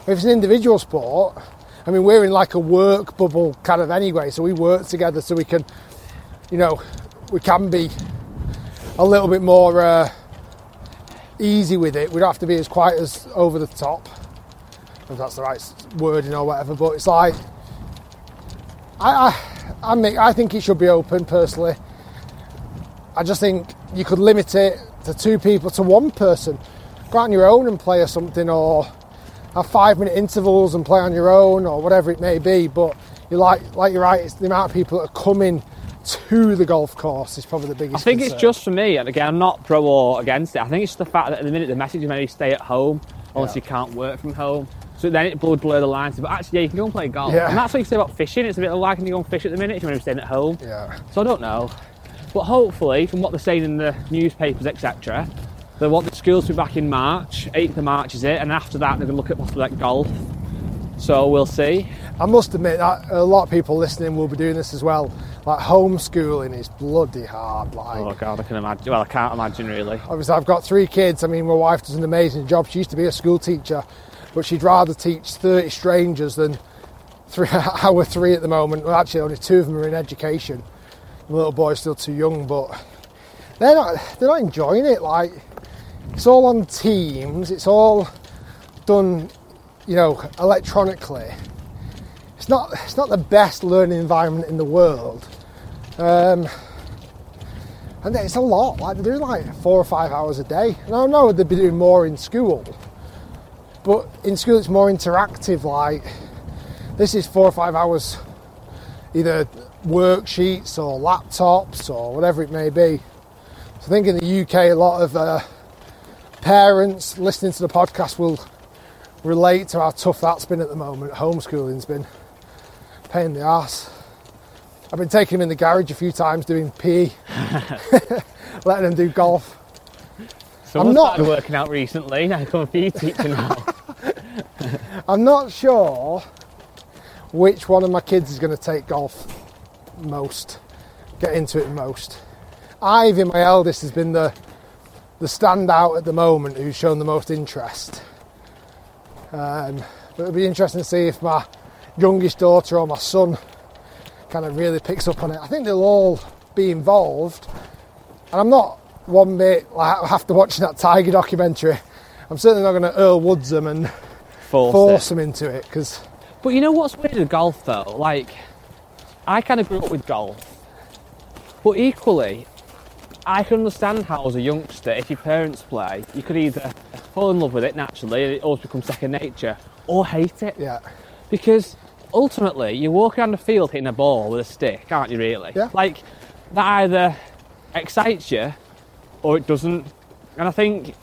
If it's an individual sport, I mean, we're in like a work bubble kind of anyway, so we work together so we can, you know, we can be a little bit more uh, easy with it. We don't have to be as quite as over the top, if that's the right wording or whatever. But it's like, I, I, I, make, I think it should be open personally. I just think you could limit it to two people to one person. Go out on your own and play or something, or have five minute intervals and play on your own, or whatever it may be. But you like, like you're right, it's the amount of people that are coming to the golf course is probably the biggest. I think it's just for me, and again, I'm not pro or against it. I think it's just the fact that at the minute the message is maybe stay at home unless Yeah. you can't work from home. So then it would blur the lines. But actually, yeah, you can go and play golf. Yeah. And that's what you say about fishing. It's a bit like you go and fish at the minute if you're staying at home? Yeah. So I don't know. But hopefully, from what they're saying in the newspapers, etc., they want the schools to be back in March. 8th of March is it, and after that, they're going to look at possibly like golf. So we'll see. I must admit that a lot of people listening will be doing this as well. Like homeschooling is bloody hard. Like Oh God, I can imagine. Well, I can't imagine really. obviously I've got three kids. I mean, my wife does an amazing job. She used to be a school teacher, but she'd rather teach 30 strangers than three, our three at the moment. Well, actually, only two of them are in education. The little boy's still too young, but they're not. They're not enjoying it. Like it's all on Teams. It's all done, you know, electronically. It's not. It's not the best learning environment in the world. Um, and it's a lot. Like they're doing like four or five hours a day. And I know they'd be doing more in school, but in school it's more interactive. Like this is four or five hours, either worksheets or laptops or whatever it may be. So I think in the UK, a lot of uh, parents listening to the podcast will relate to how tough that's been at the moment. Homeschooling's been pain in the ass. I've been taking him in the garage a few times doing PE, letting him do golf. I'm not- started working out recently. Become a PE teacher now. I'm not sure which one of my kids is going to take golf most, get into it most. Ivy, my eldest, has been the the standout at the moment who's shown the most interest. Um, but it'll be interesting to see if my youngest daughter or my son kind of really picks up on it. I think they'll all be involved, and I'm not one bit like after watching that Tiger documentary. I'm certainly not going to Earl Woods them and Force, force it. them into it because But you know what's weird with golf though? Like, I kind of grew up with golf, but equally, I can understand how as a youngster, if your parents play, you could either fall in love with it naturally, and it always becomes second nature, or hate it. yeah, Because ultimately, you're walking around the field hitting a ball with a stick, aren't you? Really? Yeah. Like that either excites you or it doesn't. And I think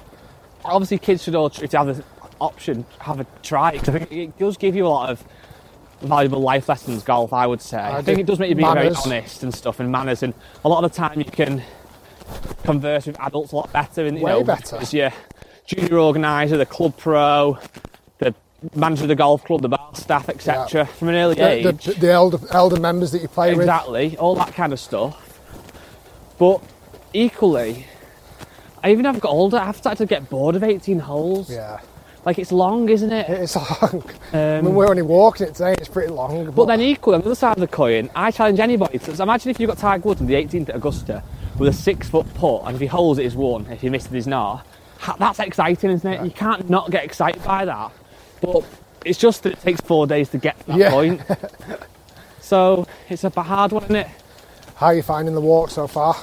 obviously kids should all if they have the option have a try because I think it does give you a lot of valuable life lessons. Golf, I would say. I, I think it does make you be Manners. very honest and stuff and manners. And a lot of the time you can converse with adults a lot better. And you Way know, better. as your junior organizer, the club pro, the manager of the golf club, the bar staff, etc. From an early the, age. the, the elder elder members that you play with. Exactly, all that kind of stuff. But equally, I even have got older, I've started to get bored of 18 holes. Yeah, Like it's long, isn't it? it's long. I Um, mean, we're only walking it today. It's pretty long. but then equally, on the other side of the coin, I challenge anybody. To, so imagine if you've got Tiger Woods on the 18th at Augusta with a six foot putt, and if he holds it, he's won. If he misses, he's not. That's exciting, isn't it? You can't not get excited by that. But it's just that it takes four days to get to that Yeah. point. So it's a hard one, isn't it? how are you finding the walk so far?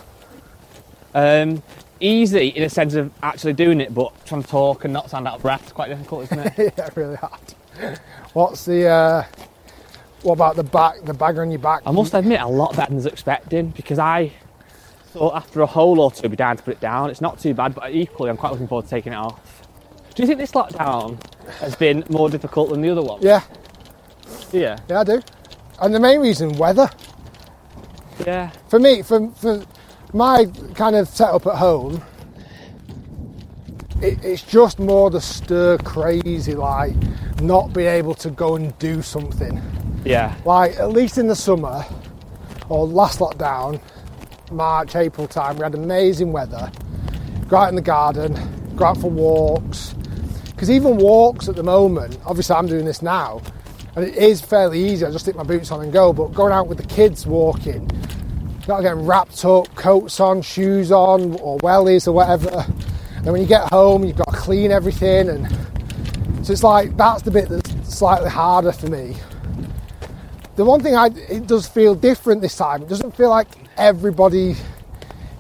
Um, easy in a sense of actually doing it, but trying to talk and not sound out of breath is quite difficult, isn't it? yeah, really hard. What's the? Uh, what about the back? The bag on your back? I must admit, a lot better than I was expecting because I thought after a hole or two, it'd be down to put it down. It's not too bad, but equally, I'm quite looking forward to taking it off. Do you think this lockdown has been more difficult than the other one? Yeah, Yeah. yeah, I do. And the main reason, weather. Yeah. For me, for, for my kind of setup at home, it, it's just more the stir crazy, like not being able to go and do something. Yeah. Like at least in the summer or last lockdown, March, April time, we had amazing weather. Go out in the garden, go out for walks. Because even walks at the moment, obviously I'm doing this now, and it is fairly easy. I just stick my boots on and go. But going out with the kids walking, not getting wrapped up, coats on, shoes on, or wellies or whatever. And when you get home, you've got to clean everything, and so it's like that's the bit that's slightly harder for me. The one thing I it does feel different this time. It doesn't feel like everybody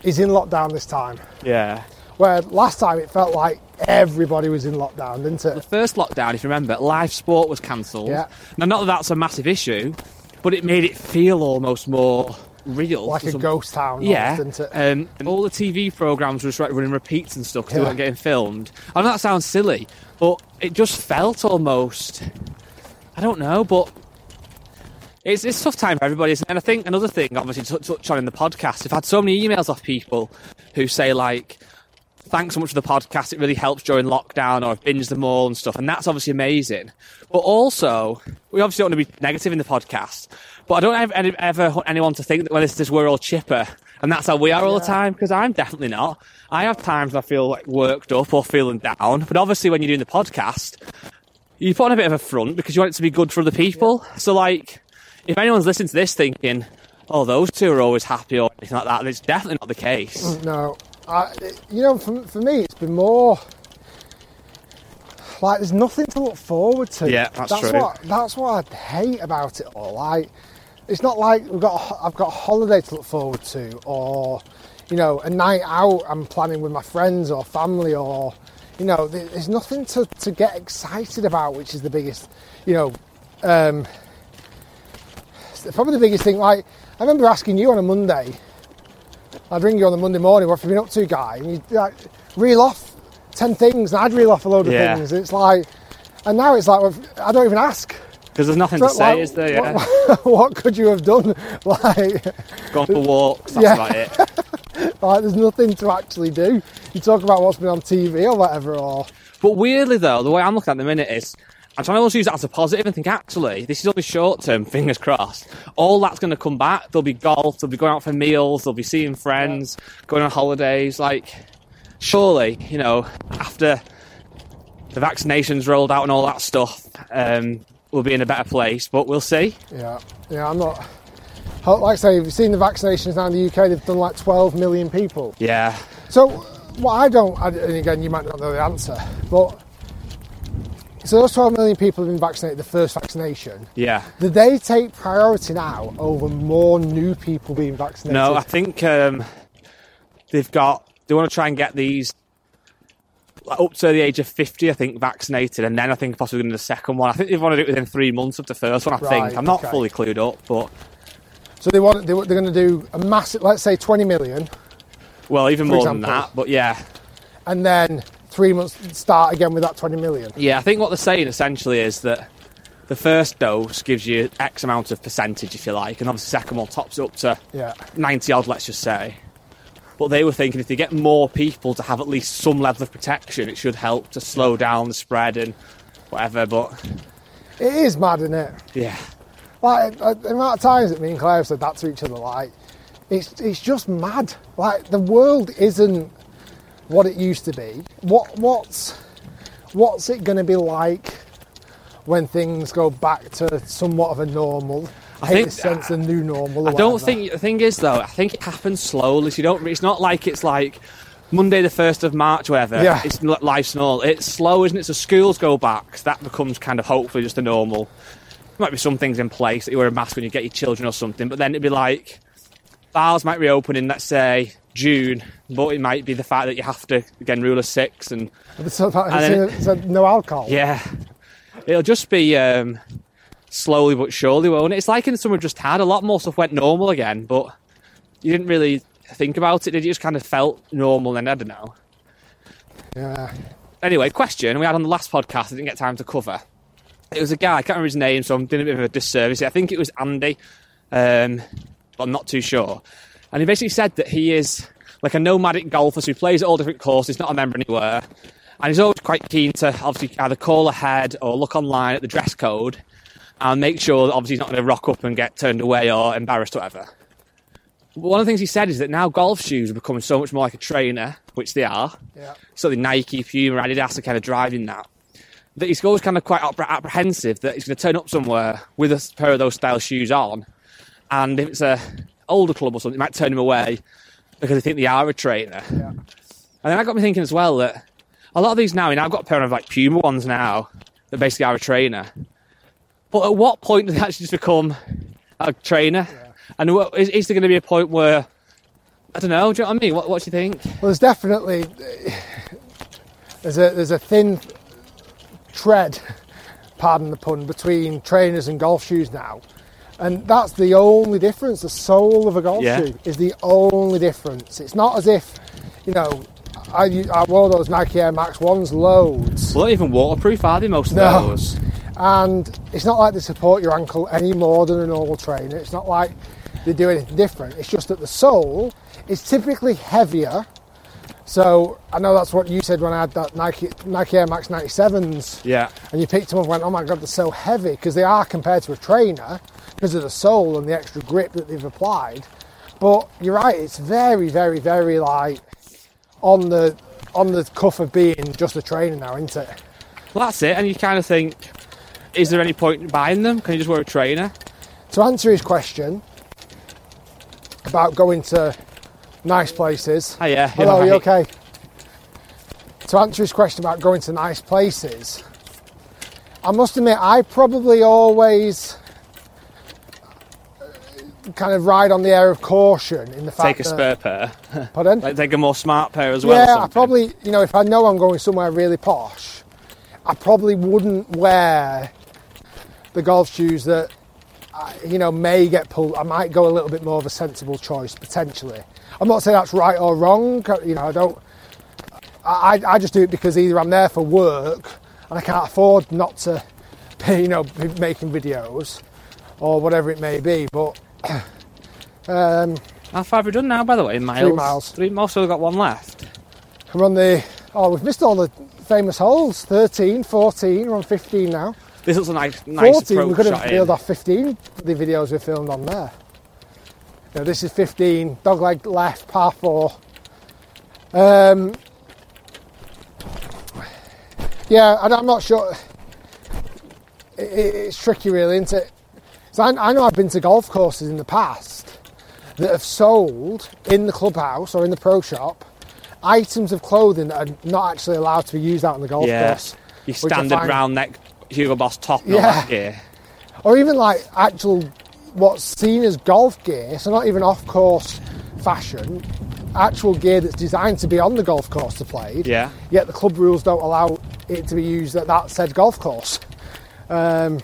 is in lockdown this time. Yeah. Where last time it felt like everybody was in lockdown, didn't it? The first lockdown, if you remember, live sport was cancelled. Yeah. Now, not that that's a massive issue, but it made it feel almost more real. Like a some- ghost town, Yeah, almost, um, and all the TV programs were just like running repeats and stuff because Yeah. they weren't getting filmed. I know that sounds silly, but it just felt almost. I don't know, but it's it's a tough time for everybody. isn't it? And I think another thing, obviously, to touch on in the podcast, I've had so many emails off people who say like, "Thanks so much for the podcast. It really helps during lockdown, or I've binged them all and stuff." And that's obviously amazing. But also, we obviously don't want to be negative in the podcast. But I don't ever, any- ever want anyone to think that when this is we're all chipper and that's how we are all the time because I'm definitely not. I have times I feel like worked up or feeling down. But obviously, when you're doing the podcast, you put on a bit of a front because you want it to be good for the people. So, like, if anyone's listening to this thinking, "Oh, those two are always happy" or anything like that, it's definitely not the case. Mm, no, I, you know, for, for me, it's been more like there's nothing to look forward to. Yeah, that's that's true. What, that's what I hate about it all. Like, it's not like we've got a I've got a holiday to look forward to, or you know, a night out I'm planning with my friends or family, or you know, there's nothing to, to get excited about, which is the biggest, you know, um, probably the biggest thing. Like, I remember asking you on a Monday, I'd ring you on the Monday morning, what have you been up to, guy? And you'd like, reel off 10 things, and I'd reel off a load of Yeah. things. It's like, and now it's like, I don't even ask. Because there's nothing to say, is there? Yeah. What, what could you have done? Like, Gone for walks, that's Yeah. about it. like, there's nothing to actually do. You talk about what's been on TV or whatever, or But weirdly, though, the way I'm looking at the minute is I'm trying to always use that as a positive and think, actually, this is only short term, fingers crossed. All that's going to come back. There'll be golf, they'll be going out for meals, they'll be seeing friends, going on holidays. Like, surely, you know, after the vaccinations rolled out and all that stuff, um, we'll be in a better place. But we'll see. Yeah, yeah, I'm not. Like I say, have you seen the vaccinations now in the UK? They've done like 12 million people. Yeah. So, what I don't, and again, you might not know the answer, but so those 12 million people have been vaccinated the first vaccination. Yeah. Do they take priority now over more new people being vaccinated? No, I think um, they've got. They want to try and get these up to the age of fifty. I think vaccinated, and then I think possibly going to the second one. I think they want to do it within three months of the first one. I Right, think I'm not okay. fully clued up, but So they want, they, they're going to do a massive, let's say 20 million, well, even more than that. But yeah, and then three months start again with that 20 million. yeah. I think what they're saying essentially is that the first dose gives you X amount of percentage, if you like, and obviously the second one tops it up to Yeah. 90 odd, let's just say. But they were thinking if they get more people to have at least some level of protection, it should help to slow down the spread and whatever. But It is mad, isn't it? yeah, Like uh, the amount of times that me and Claire have said that to each other, like it's it's just mad. Like the world isn't what it used to be. What what's what's it going to be like when things go back to somewhat of a normal? I, think- the sense of new normal. I don't whatever. think the thing is though. I think it happens slowly. So you don't. It's not like it's like Monday the first of March, whatever. Yeah. It's li- life's normal. It's slow, isn't it? So schools go back. So that becomes kind of hopefully just a normal. There might be some things in place that you wear a mask when you get your children or something, but then it'd be like bars might reopen in let's say June, but it might be the fact that you have to again rule of six and So, that- And then- so no alcohol. yeah, it'll just be um, slowly but surely, won't it? It's like in the summer just had a lot more stuff went normal again, but you didn't really think about it. Did you? Just kind of felt normal, and I don't know. Yeah. Anyway, question we had on the last podcast. I didn't get time to cover. It was a guy. I can't remember his name, so I'm doing a bit of a disservice. I think it was Andy, um, but I'm not too sure. And he basically said that he is like a nomadic golfer, so he plays at all different courses, not a member anywhere. And he's always quite keen to obviously either call ahead or look online at the dress code and make sure that obviously he's not going to rock up and get turned away or embarrassed or whatever. But one of the things he said is that now golf shoes are becoming so much more like a trainer, which they are. Yeah. So the Nike, Puma, Adidas are kind of driving that. That he's always kind of quite appre- apprehensive that he's going to turn up somewhere with a pair of those style shoes on, and if it's a older club or something, it might turn him away because they think they are a trainer. Yeah. And then that got me thinking as well that a lot of these now, you know, I've got a pair of like Puma ones now that basically are a trainer. But at what point do they actually just become a trainer? And what, is, is there going to be a point where I don't know? Do you know what I mean? What, what do you think? Well, there's definitely there's a there's a thin tread, pardon the pun, between trainers and golf shoes now, and that's the only difference. The sole of a golf Yeah. shoe is the only difference. It's not as if, you know, I I wore those Nike Air Max ones loads, Well, not even waterproof, are they? Most of No. those. And it's not like they support your ankle any more than a normal trainer. It's not like they do anything different. It's just that the sole is typically heavier. So I know that's what you said when I had that Nike Nike Air Max 97s, Yeah. and you picked them up and went, "Oh my god, they're so heavy," because they are compared to a trainer because of the sole and the extra grip that they've applied. But you're right; it's very, very, very like on the on the cuff of being just a trainer now, isn't it? Well, that's it. And you kind of think, is there any point in buying them? Can you just wear a trainer? To answer his question about going to nice places. Oh, yeah. Hello, you're you okay? To answer his question about going to nice places, I must admit, I probably always uh, kind of ride on the air of caution in the fact Take a that. spare pair. Pardon? like take a more smart pair as well. yeah, I probably, you know, if I know I'm going somewhere really posh, I probably wouldn't wear the golf shoes that, you know, may get pulled. I might go a little bit more of a sensible choice potentially. I'm not saying that's right or wrong. You know, I don't. I, I just do it because either I'm there for work and I can't afford not to, you know, be making videos or whatever it may be. But um, How far have we done now, by the way, in miles? Three miles. Three miles, so we've got one left. we're on the. Oh, we've missed all the famous holes 13, 14, we're on 15 now. This looks a nice, nice 14, we could have shot off 15 the videos we filmed on there. Know, this is 15, dogleg left, par 4. Um, yeah, and I'm not sure. It, it- it's tricky, really, isn't it? 'Cause I, I know I've been to golf courses in the past that have sold in the clubhouse or in the pro shop items of clothing that are not actually allowed to be used out on the golf Yeah. course. Your standard round neck Hugo Boss top Yeah. that gear. or even like actual what's seen as golf gear, so not even off course fashion, actual gear that's designed to be on the golf course to play. Yeah. Yet the club rules don't allow it to be used at that said golf course. Um,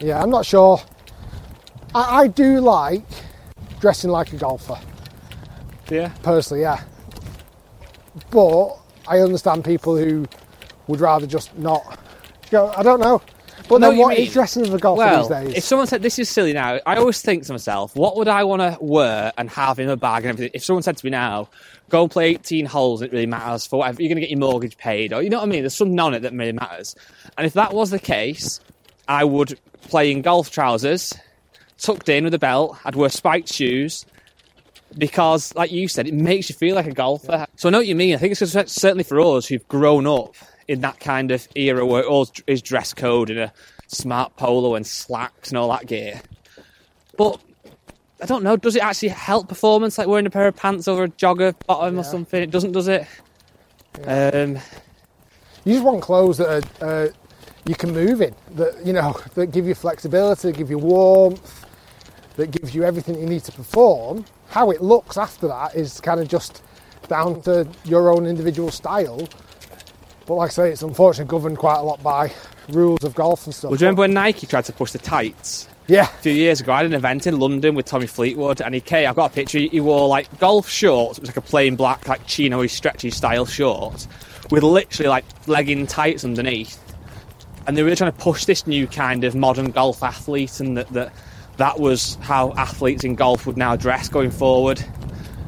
yeah, I'm not sure. I, I do like dressing like a golfer, Yeah. personally, yeah. But I understand people who would rather just not go. I don't know. But know then what is dressing as a golfer Well, these days? if someone said this is silly now, I always think to myself, what would I want to wear and have in a bag and everything? If someone said to me now, go and play 18 holes, it really matters for whatever you're going to get your mortgage paid, or you know what I mean? There's something on it that really matters. And if that was the case, I would play in golf trousers, tucked in with a belt. I'd wear spiked shoes. Because, like you said, it makes you feel like a golfer. So I know what you mean. I think it's certainly for us who've grown up in that kind of era where it all is dress code and a smart polo and slacks and all that gear. But I don't know. Does it actually help performance, like wearing a pair of pants over a jogger bottom or something? It doesn't, does it? Um, You just want clothes that are, uh, you can move in, that you know, that give you flexibility, give you warmth, that gives you everything you need to perform. How it looks after that is kind of just down to your own individual style. But like I say, it's unfortunately governed quite a lot by rules of golf and stuff. well, do you remember when Nike tried to push the tights? Yeah, a few years ago, I had an event in London with Tommy Fleetwood, and he came. I've got a picture. He wore like golf shorts. It was like a plain black, like chino stretchy style shorts with literally like legging tights underneath. And they were really trying to push this new kind of modern golf athlete, and that that that was how athletes in golf would now dress going forward.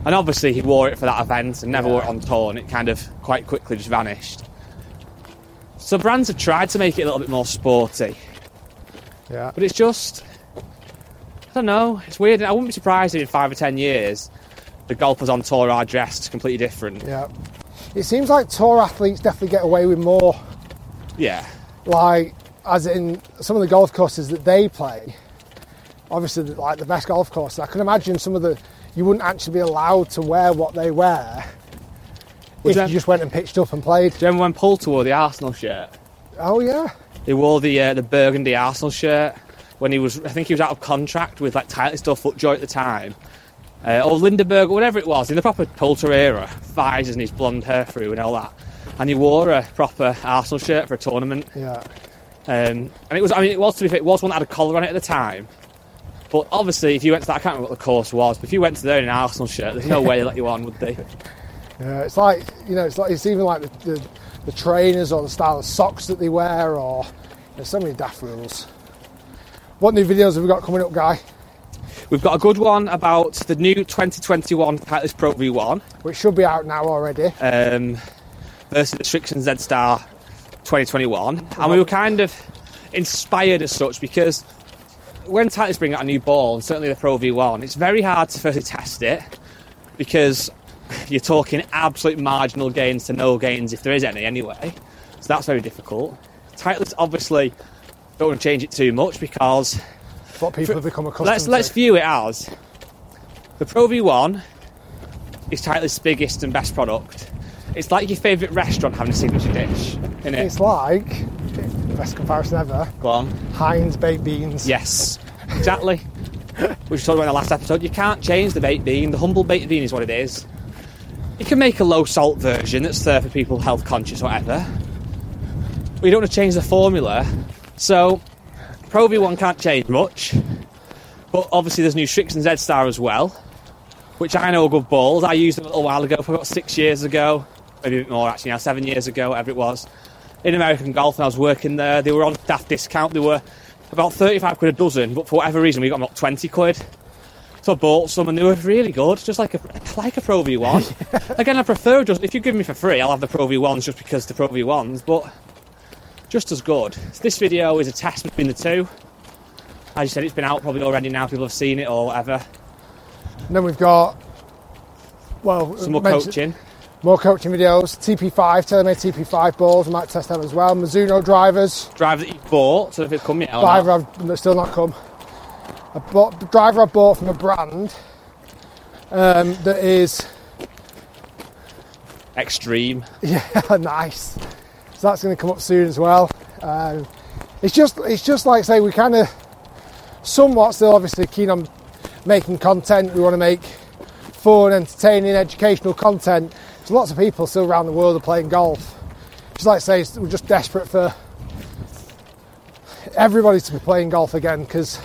And obviously, he wore it for that event and never wore it on tour, and it kind of quite quickly just vanished. So brands have tried to make it a little bit more sporty. yeah. But it's just, I don't know. It's weird. I wouldn't be surprised if in five or ten years the golfers on tour are dressed completely different. Yeah. It seems like tour athletes definitely get away with more, Yeah, like, as in some of the golf courses that they play. Obviously, like the best golf courses. I can imagine some of the, you wouldn't actually be allowed to wear what they wear If you- you just went and pitched up and played. Do you remember when Poulter wore the Arsenal shirt? Oh, yeah. He wore the uh, the burgundy Arsenal shirt when he was. I think he was out of contract with like Titleist or Footjoy at the time, uh, or Lindeberg or whatever it was in the proper Poulter era. Visors and his blonde hair through and all that. And he wore a proper Arsenal shirt for a tournament. Yeah. Um, and it was, I mean, it was to be fair, it was one that had a collar on it at the time. But obviously, if you went to that, I can't remember what the course was, but if you went to there in an Arsenal shirt, there's no way they let you on, would they? Yeah, it's like you know, it's like it's even like the, the, the trainers or the style of socks that they wear, or there's so many daft rules. What new videos have we got coming up, guy? We've got a good one about the new 2021 Titleist Pro V1 Which should be out now already. um, versus the Srixon Z Star 2021. And we were kind of inspired as such because when Titleist bring out a new ball, and certainly the Pro V1, it's very hard to firstly test it because you're talking absolute marginal gains to no gains if there is any anyway. So that's very difficult. Titleist obviously don't want to change it too much because What people have become accustomed let's let's view it as the Pro V1 is Titleist's biggest and best product. It's like your favourite restaurant having a signature dish, isn't it? It's like best comparison ever. Go on. Heinz baked beans. Yes, exactly. we talked about in the last episode. You can't change the baked bean. The humble baked bean is what it is. You can make a low salt version that's there for people health conscious, or whatever. But you don't want to change the formula. So, Pro V1 can't change much. But obviously, there's new Srixon Z Star as well. which I know are good balls. I used them a little while ago, probably about six years ago, maybe a bit more actually now, seven years ago, whatever it was. In American Golf, and I was working there. They were on staff discount. They were about 35 quid a dozen, but for whatever reason, we got them about 20 quid. So I bought some, and they were really good, just like a like a Pro V1. Again, I prefer just if you give me for free, I'll have the Pro V1s just because the Pro V1s, but just as good. So this video is a test between the two. As you said, it's been out probably already now. People have seen it or whatever. And then we've got, well, Some more coaching. More coaching videos. TP5, TaylorMade TP5 balls. We might test them as well. Mizuno drivers. Driver that you bought, so if it's come yet driver. I've still not come. I bought the driver I bought from a brand um, that is Extreme. yeah nice. So that's going to come up soon as well. Um, it's just it's just like say we kind of somewhat still obviously keen on making content. We want to make fun, entertaining, educational content. There's lots of people still around the world are playing golf. Just like say we're just desperate for everybody to be playing golf again because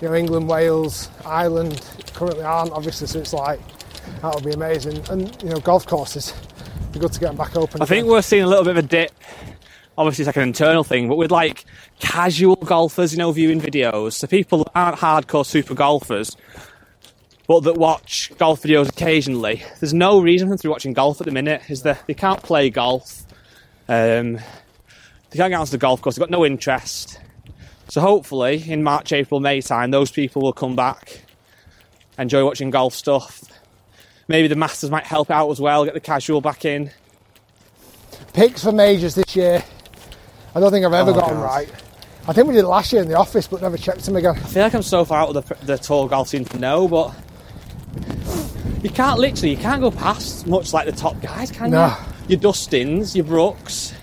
you know England, Wales, Ireland currently aren't obviously. So it's like that would be amazing. And you know golf courses, be good to get them back open. I think we're seeing a little bit of a dip. Obviously, it's like an internal thing, but with like casual golfers, you know, viewing videos. So people that aren't hardcore super golfers, but that watch golf videos occasionally. There's no reason for them to be watching golf at the minute. Is that they can't play golf. Um, they can't get onto the golf course. They've got no interest. So hopefully, in March, April, May time, those people will come back, enjoy watching golf stuff. Maybe the Masters might help out as well, get the casual back in. picks for majors this year. I don't think I've ever Oh, got them God. right. I think we did it last year in the office, but never checked them again. I feel like I'm so far out of the, the tour golf scene to know, but you can't literally you can't go past much like the top guys, can you? No. you? Your Dustins, your Brooks,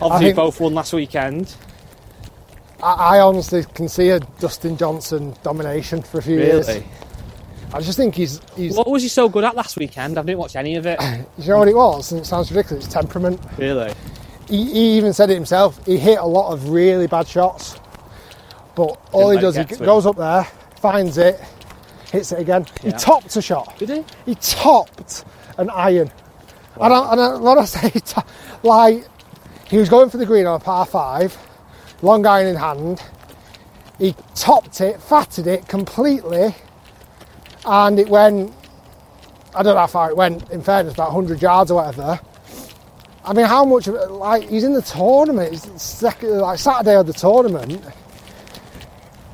obviously think- both won last weekend. I, I honestly can see a Dustin Johnson domination for a few years. Really? I just think he's, he's What was he so good at last weekend? I didn't watch any of it. you know what it was? And it sounds ridiculous, it's temperament. really? He, he even said it himself. He hit a lot of really bad shots, but all he let it does, he get him. goes up there, finds it, hits it again. He topped a shot. Did he? He topped an iron. And, I, and I, when I say to, like, he was going for the green on a par five, long iron in hand. He topped it, fatted it completely, and it went. I don't know how far it went. In fairness, about 100 yards or whatever. I mean, how much? Like, he's in the tournament. It's second, like Saturday of the tournament,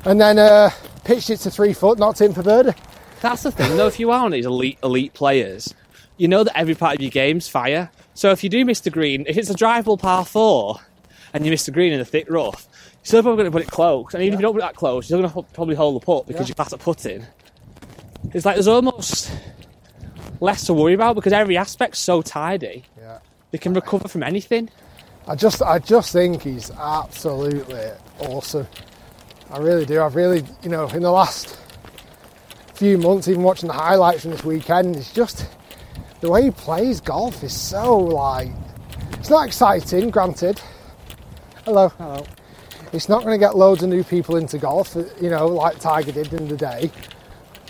and then uh, pitched it to three foot, knocked in for birdie. That's the thing, though. If you are of these elite elite players, you know that every part of your game's fire. So if you do miss the green, if it's a drivable par four, and you miss the green in the thick rough, you're still probably going to put it close. And even if you don't put it that close, you're still going to probably hold the putt because Yeah. you're fast at putting. It's like there's almost less to worry about because every aspect's so tidy. Yeah. They can recover from anything. I just, I just think he's absolutely awesome. I really do. I've really, you know, in the last few months, even watching the highlights from this weekend, it's just the way he plays golf is so like, it's not exciting. Granted, hello, hello. It's not going to get loads of new people into golf, uh, you know, like Tiger did in the day.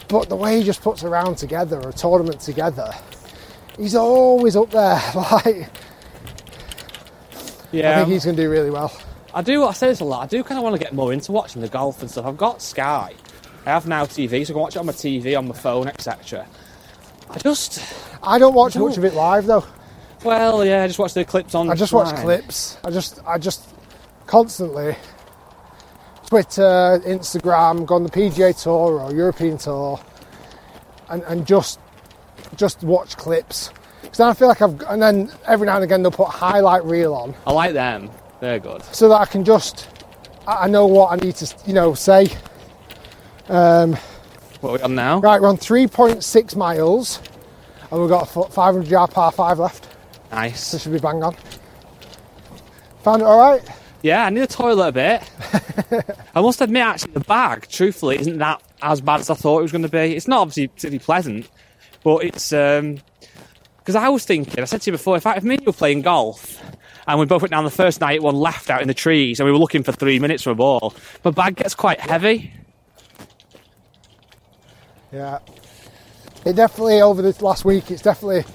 But the way he just puts a round together, a tournament together, he's always up there. Like, yeah, I think he's going to do really well. I do. I say this a lot. I do kind of want to get more into watching the golf and stuff. I've got Sky. I have now TV, so I can watch it on my TV, on my phone, etc. I just, I don't watch No. much of it live though. well, yeah, I just watch the clips on. I just watch clips. I just, I just constantly Twitter, Instagram, go on the PGA Tour or European Tour, and, and just, just watch clips. Because then I feel like I've, and then every now and again they'll put a highlight reel on, I like them. They're good. so that I can just, I know what I need to, you know, say. Um, What are we on now? right, we're on 3.6 miles, and we've got a fo- 500 yard par five left. So Nice. should be bang on. Found it all right. Yeah, I need a toilet a bit. I must admit, actually, the bag, truthfully, isn't that as bad as I thought it was going to be. It's not obviously particularly pleasant, but it's um because I was thinking. I said to you before, if, I, if me and you were playing golf. And we both went down the first night, one left out in the trees, and we were looking for three minutes for a ball. My bag gets quite heavy. Yeah. it definitely over this last week, it's definitely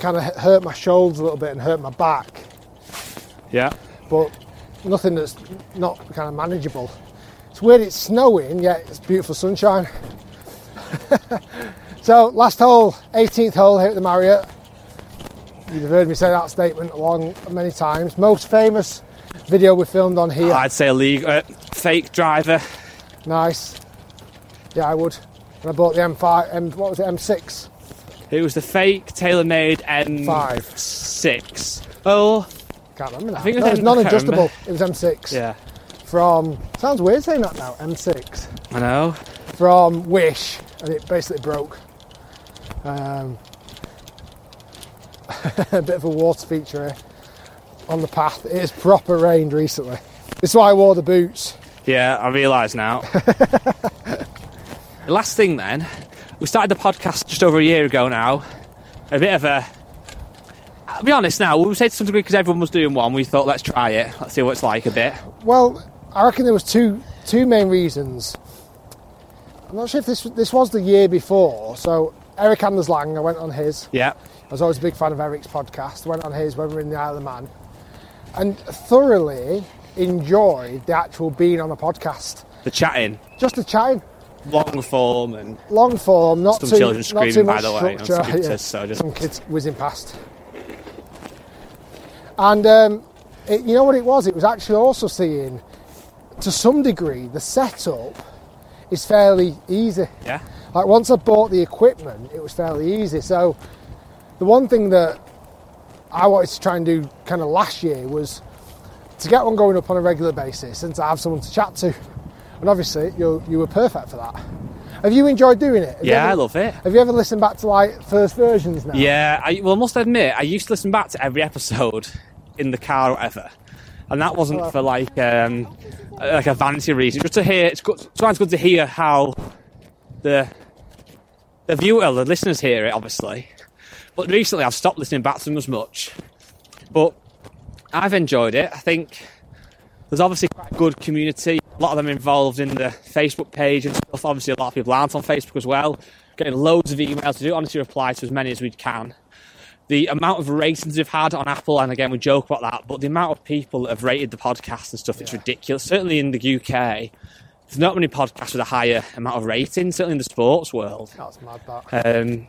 kind of hurt my shoulders a little bit and hurt my back, Yeah. But nothing that's not kind of manageable. It's weird, it's snowing, yet it's beautiful sunshine. so, last hole, 18th hole here at the Marriott. You've heard me say that statement along many times. Most famous video we filmed on here. I'd say a league uh, fake driver. Nice. Yeah, I would. And I bought the M5, M, what was it, M6? It was the fake TaylorMade M Five. six. Oh, Can't remember now. think it no, was it was I non-adjustable. It was M6. yeah. From sounds weird saying that now. M6 I know. from Wish, and it basically broke. Um, a bit of a water feature here on the path. It has proper rained recently. This is why I wore the boots. Yeah, I realise now. the last thing then, we started the podcast just over a year ago now. A bit of a. I'll be honest now, we said to some degree because everyone was doing one, we thought let's try it, let's see what it's like a bit. Well, I reckon there was two two main reasons. I'm not sure if this this was the year before. So Erik Anders Lang, I went on his. Yeah, I was always a big fan of Erik's podcast. Went on his when we were in the Isle of Man, and thoroughly enjoyed the actual being on a podcast. the chatting, Just the chatting, long form, and long form, not Some too children not screaming, too by the way, structure. scooters, yeah. so just- some kids whizzing past. And um, it, you know what it was? It was actually also seeing, to some degree, the setup is fairly easy. yeah, Like once I bought the equipment, it was fairly easy. So the one thing that I wanted to try and do kind of last year was to get one going up on a regular basis and to have someone to chat to. And obviously, you you were perfect for that. Have you enjoyed doing it? Have yeah, I love it. Have you ever listened back to like first versions now? Yeah, I, well, I must admit, I used to listen back to every episode in the car or whatever, and that wasn't for like um, like a vanity reason. Just to hear, it's good. Sometimes good to hear how the the viewer, the listeners hear it, obviously. But recently, I've stopped listening back to them as much. But I've enjoyed it. I think there's obviously quite a good community. A lot of them involved in the Facebook page and stuff. Obviously, a lot of people aren't on Facebook as well. Getting loads of emails to do. Honestly, reply to as many as we can. The amount of ratings we've had on Apple, and again, we joke about that, but the amount of people that have rated the podcast and stuff, it's ridiculous. Certainly in the UK, there's not many podcasts with a higher amount of ratings, certainly in the sports world. That's mad. That. Um,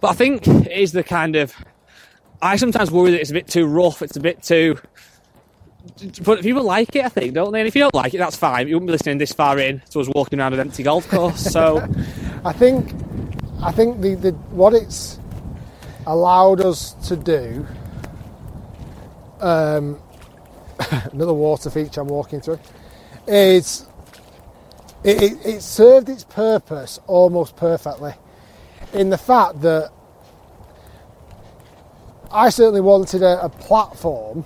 but I think it is the kind of. I sometimes worry that it's a bit too rough. It's a bit too. But people like it, I think, don't they? And if you don't like it, that's fine. You wouldn't be listening this far in to us walking around an empty golf course. So I think, I think the, the what it's allowed us to do. Um, another water feature I'm walking through is it, it, it served its purpose almost perfectly in the fact that I certainly wanted a, a platform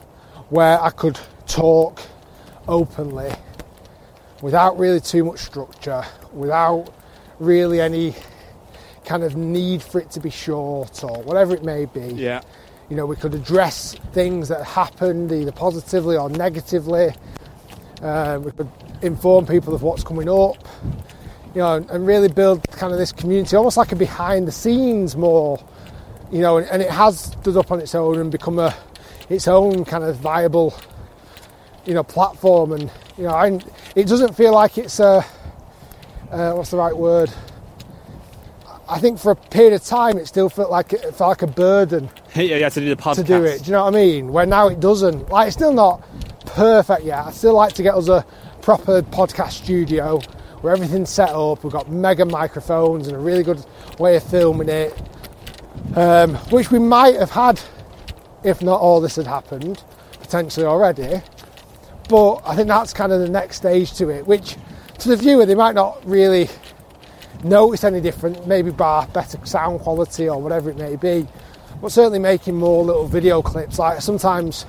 where I could talk openly without really too much structure, without really any kind of need for it to be short or whatever it may be. yeah, You know, we could address things that happened either positively or negatively. Um, we could inform people of what's coming up. You know, and, and really build kind of this community, almost like a behind the scenes more. You know, and, and it has stood up on its own and become a its own kind of viable, you know, platform. And you know, I, it doesn't feel like it's a uh, what's the right word? I think for a period of time, it still felt like it felt like a burden yeah, you had to do the podcast. to do it. Do you know what I mean? Where now it doesn't. Like, it's still not perfect yet. I still like to get us a proper podcast studio where everything's set up. We've got mega microphones and a really good way of filming it, um, which we might have had if not all this had happened, potentially already. But I think that's kind of the next stage to it, which to the viewer they might not really notice any different, maybe bar better sound quality or whatever it may be. But certainly making more little video clips. Like sometimes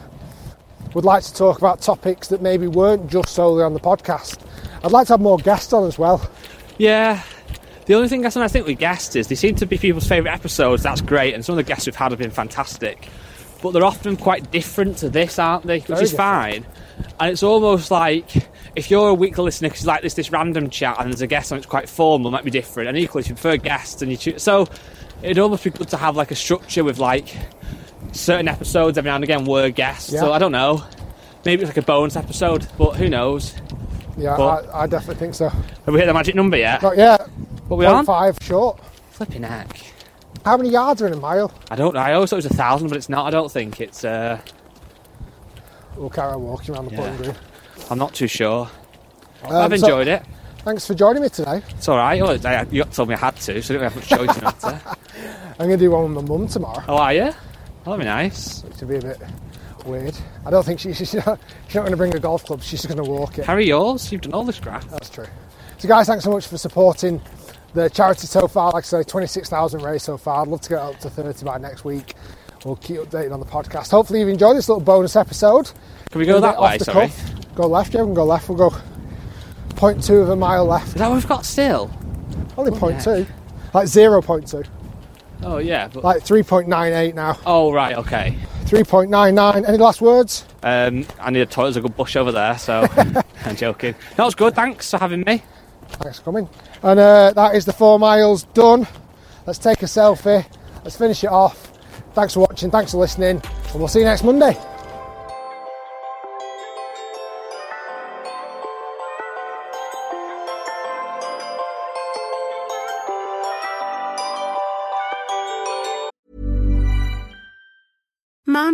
would like to talk about topics that maybe weren't just solely on the podcast. I'd like to have more guests on as well. Yeah. The only thing I sometimes think with guests is they seem to be people's favourite episodes. That's great, and some of the guests we've had have been fantastic. But they're often quite different to this, aren't they? Which Very is different. fine. And it's almost like if you're a weekly listener, because like this this random chat and there's a guest on, it's quite formal, might be different. And equally, if you prefer guests and you choose, so it'd almost be good to have like a structure with like certain episodes every now and again were guests. Yeah. So I don't know. Maybe it's like a bonus episode, but who knows? Yeah, But- I, I definitely think so. Have we hit the magic number yet? Not yet. What we are five short. Flipping heck. How many yards are in a mile? I don't know. I always thought it was a thousand, but it's not. I don't think it's. Uh, We'll carry on walking around the Yeah. putting green. I'm not too sure. Um, I've so- enjoyed it. Thanks for joining me today. It's all right. I, you told me I had to, so I didn't have much choice in matter. I'm going to do one with my mum tomorrow, Oh, are you? That'd be nice. which will be a bit weird. I don't think she, she's not, she's not going to bring a golf club. She's just going to walk it. Carry yours. You've done all this crap. That's true. So, guys, thanks so much for supporting the charity so far. Like I say, 26,000 raised so far. I'd love to get up to 30 by next week. We'll keep updating on the podcast. Hopefully, you've enjoyed this little bonus episode. Can we go that way? Sorry. cuff. Go left, yeah, we can go left. We'll go 0.2 of a mile left. Is that what we've got still? Only Bloody 0.2. Like 0.2. Oh yeah. But, Like 3.98 now. oh right. Okay. 3.99. Any last words? Um, I need a toilet. There's a good bush over there. So I'm joking. That was good. Thanks for having me. Thanks for coming. And uh, that is the four miles done. Let's take a selfie. Let's finish it off. Thanks for watching. Thanks for listening. And we'll see you next Monday.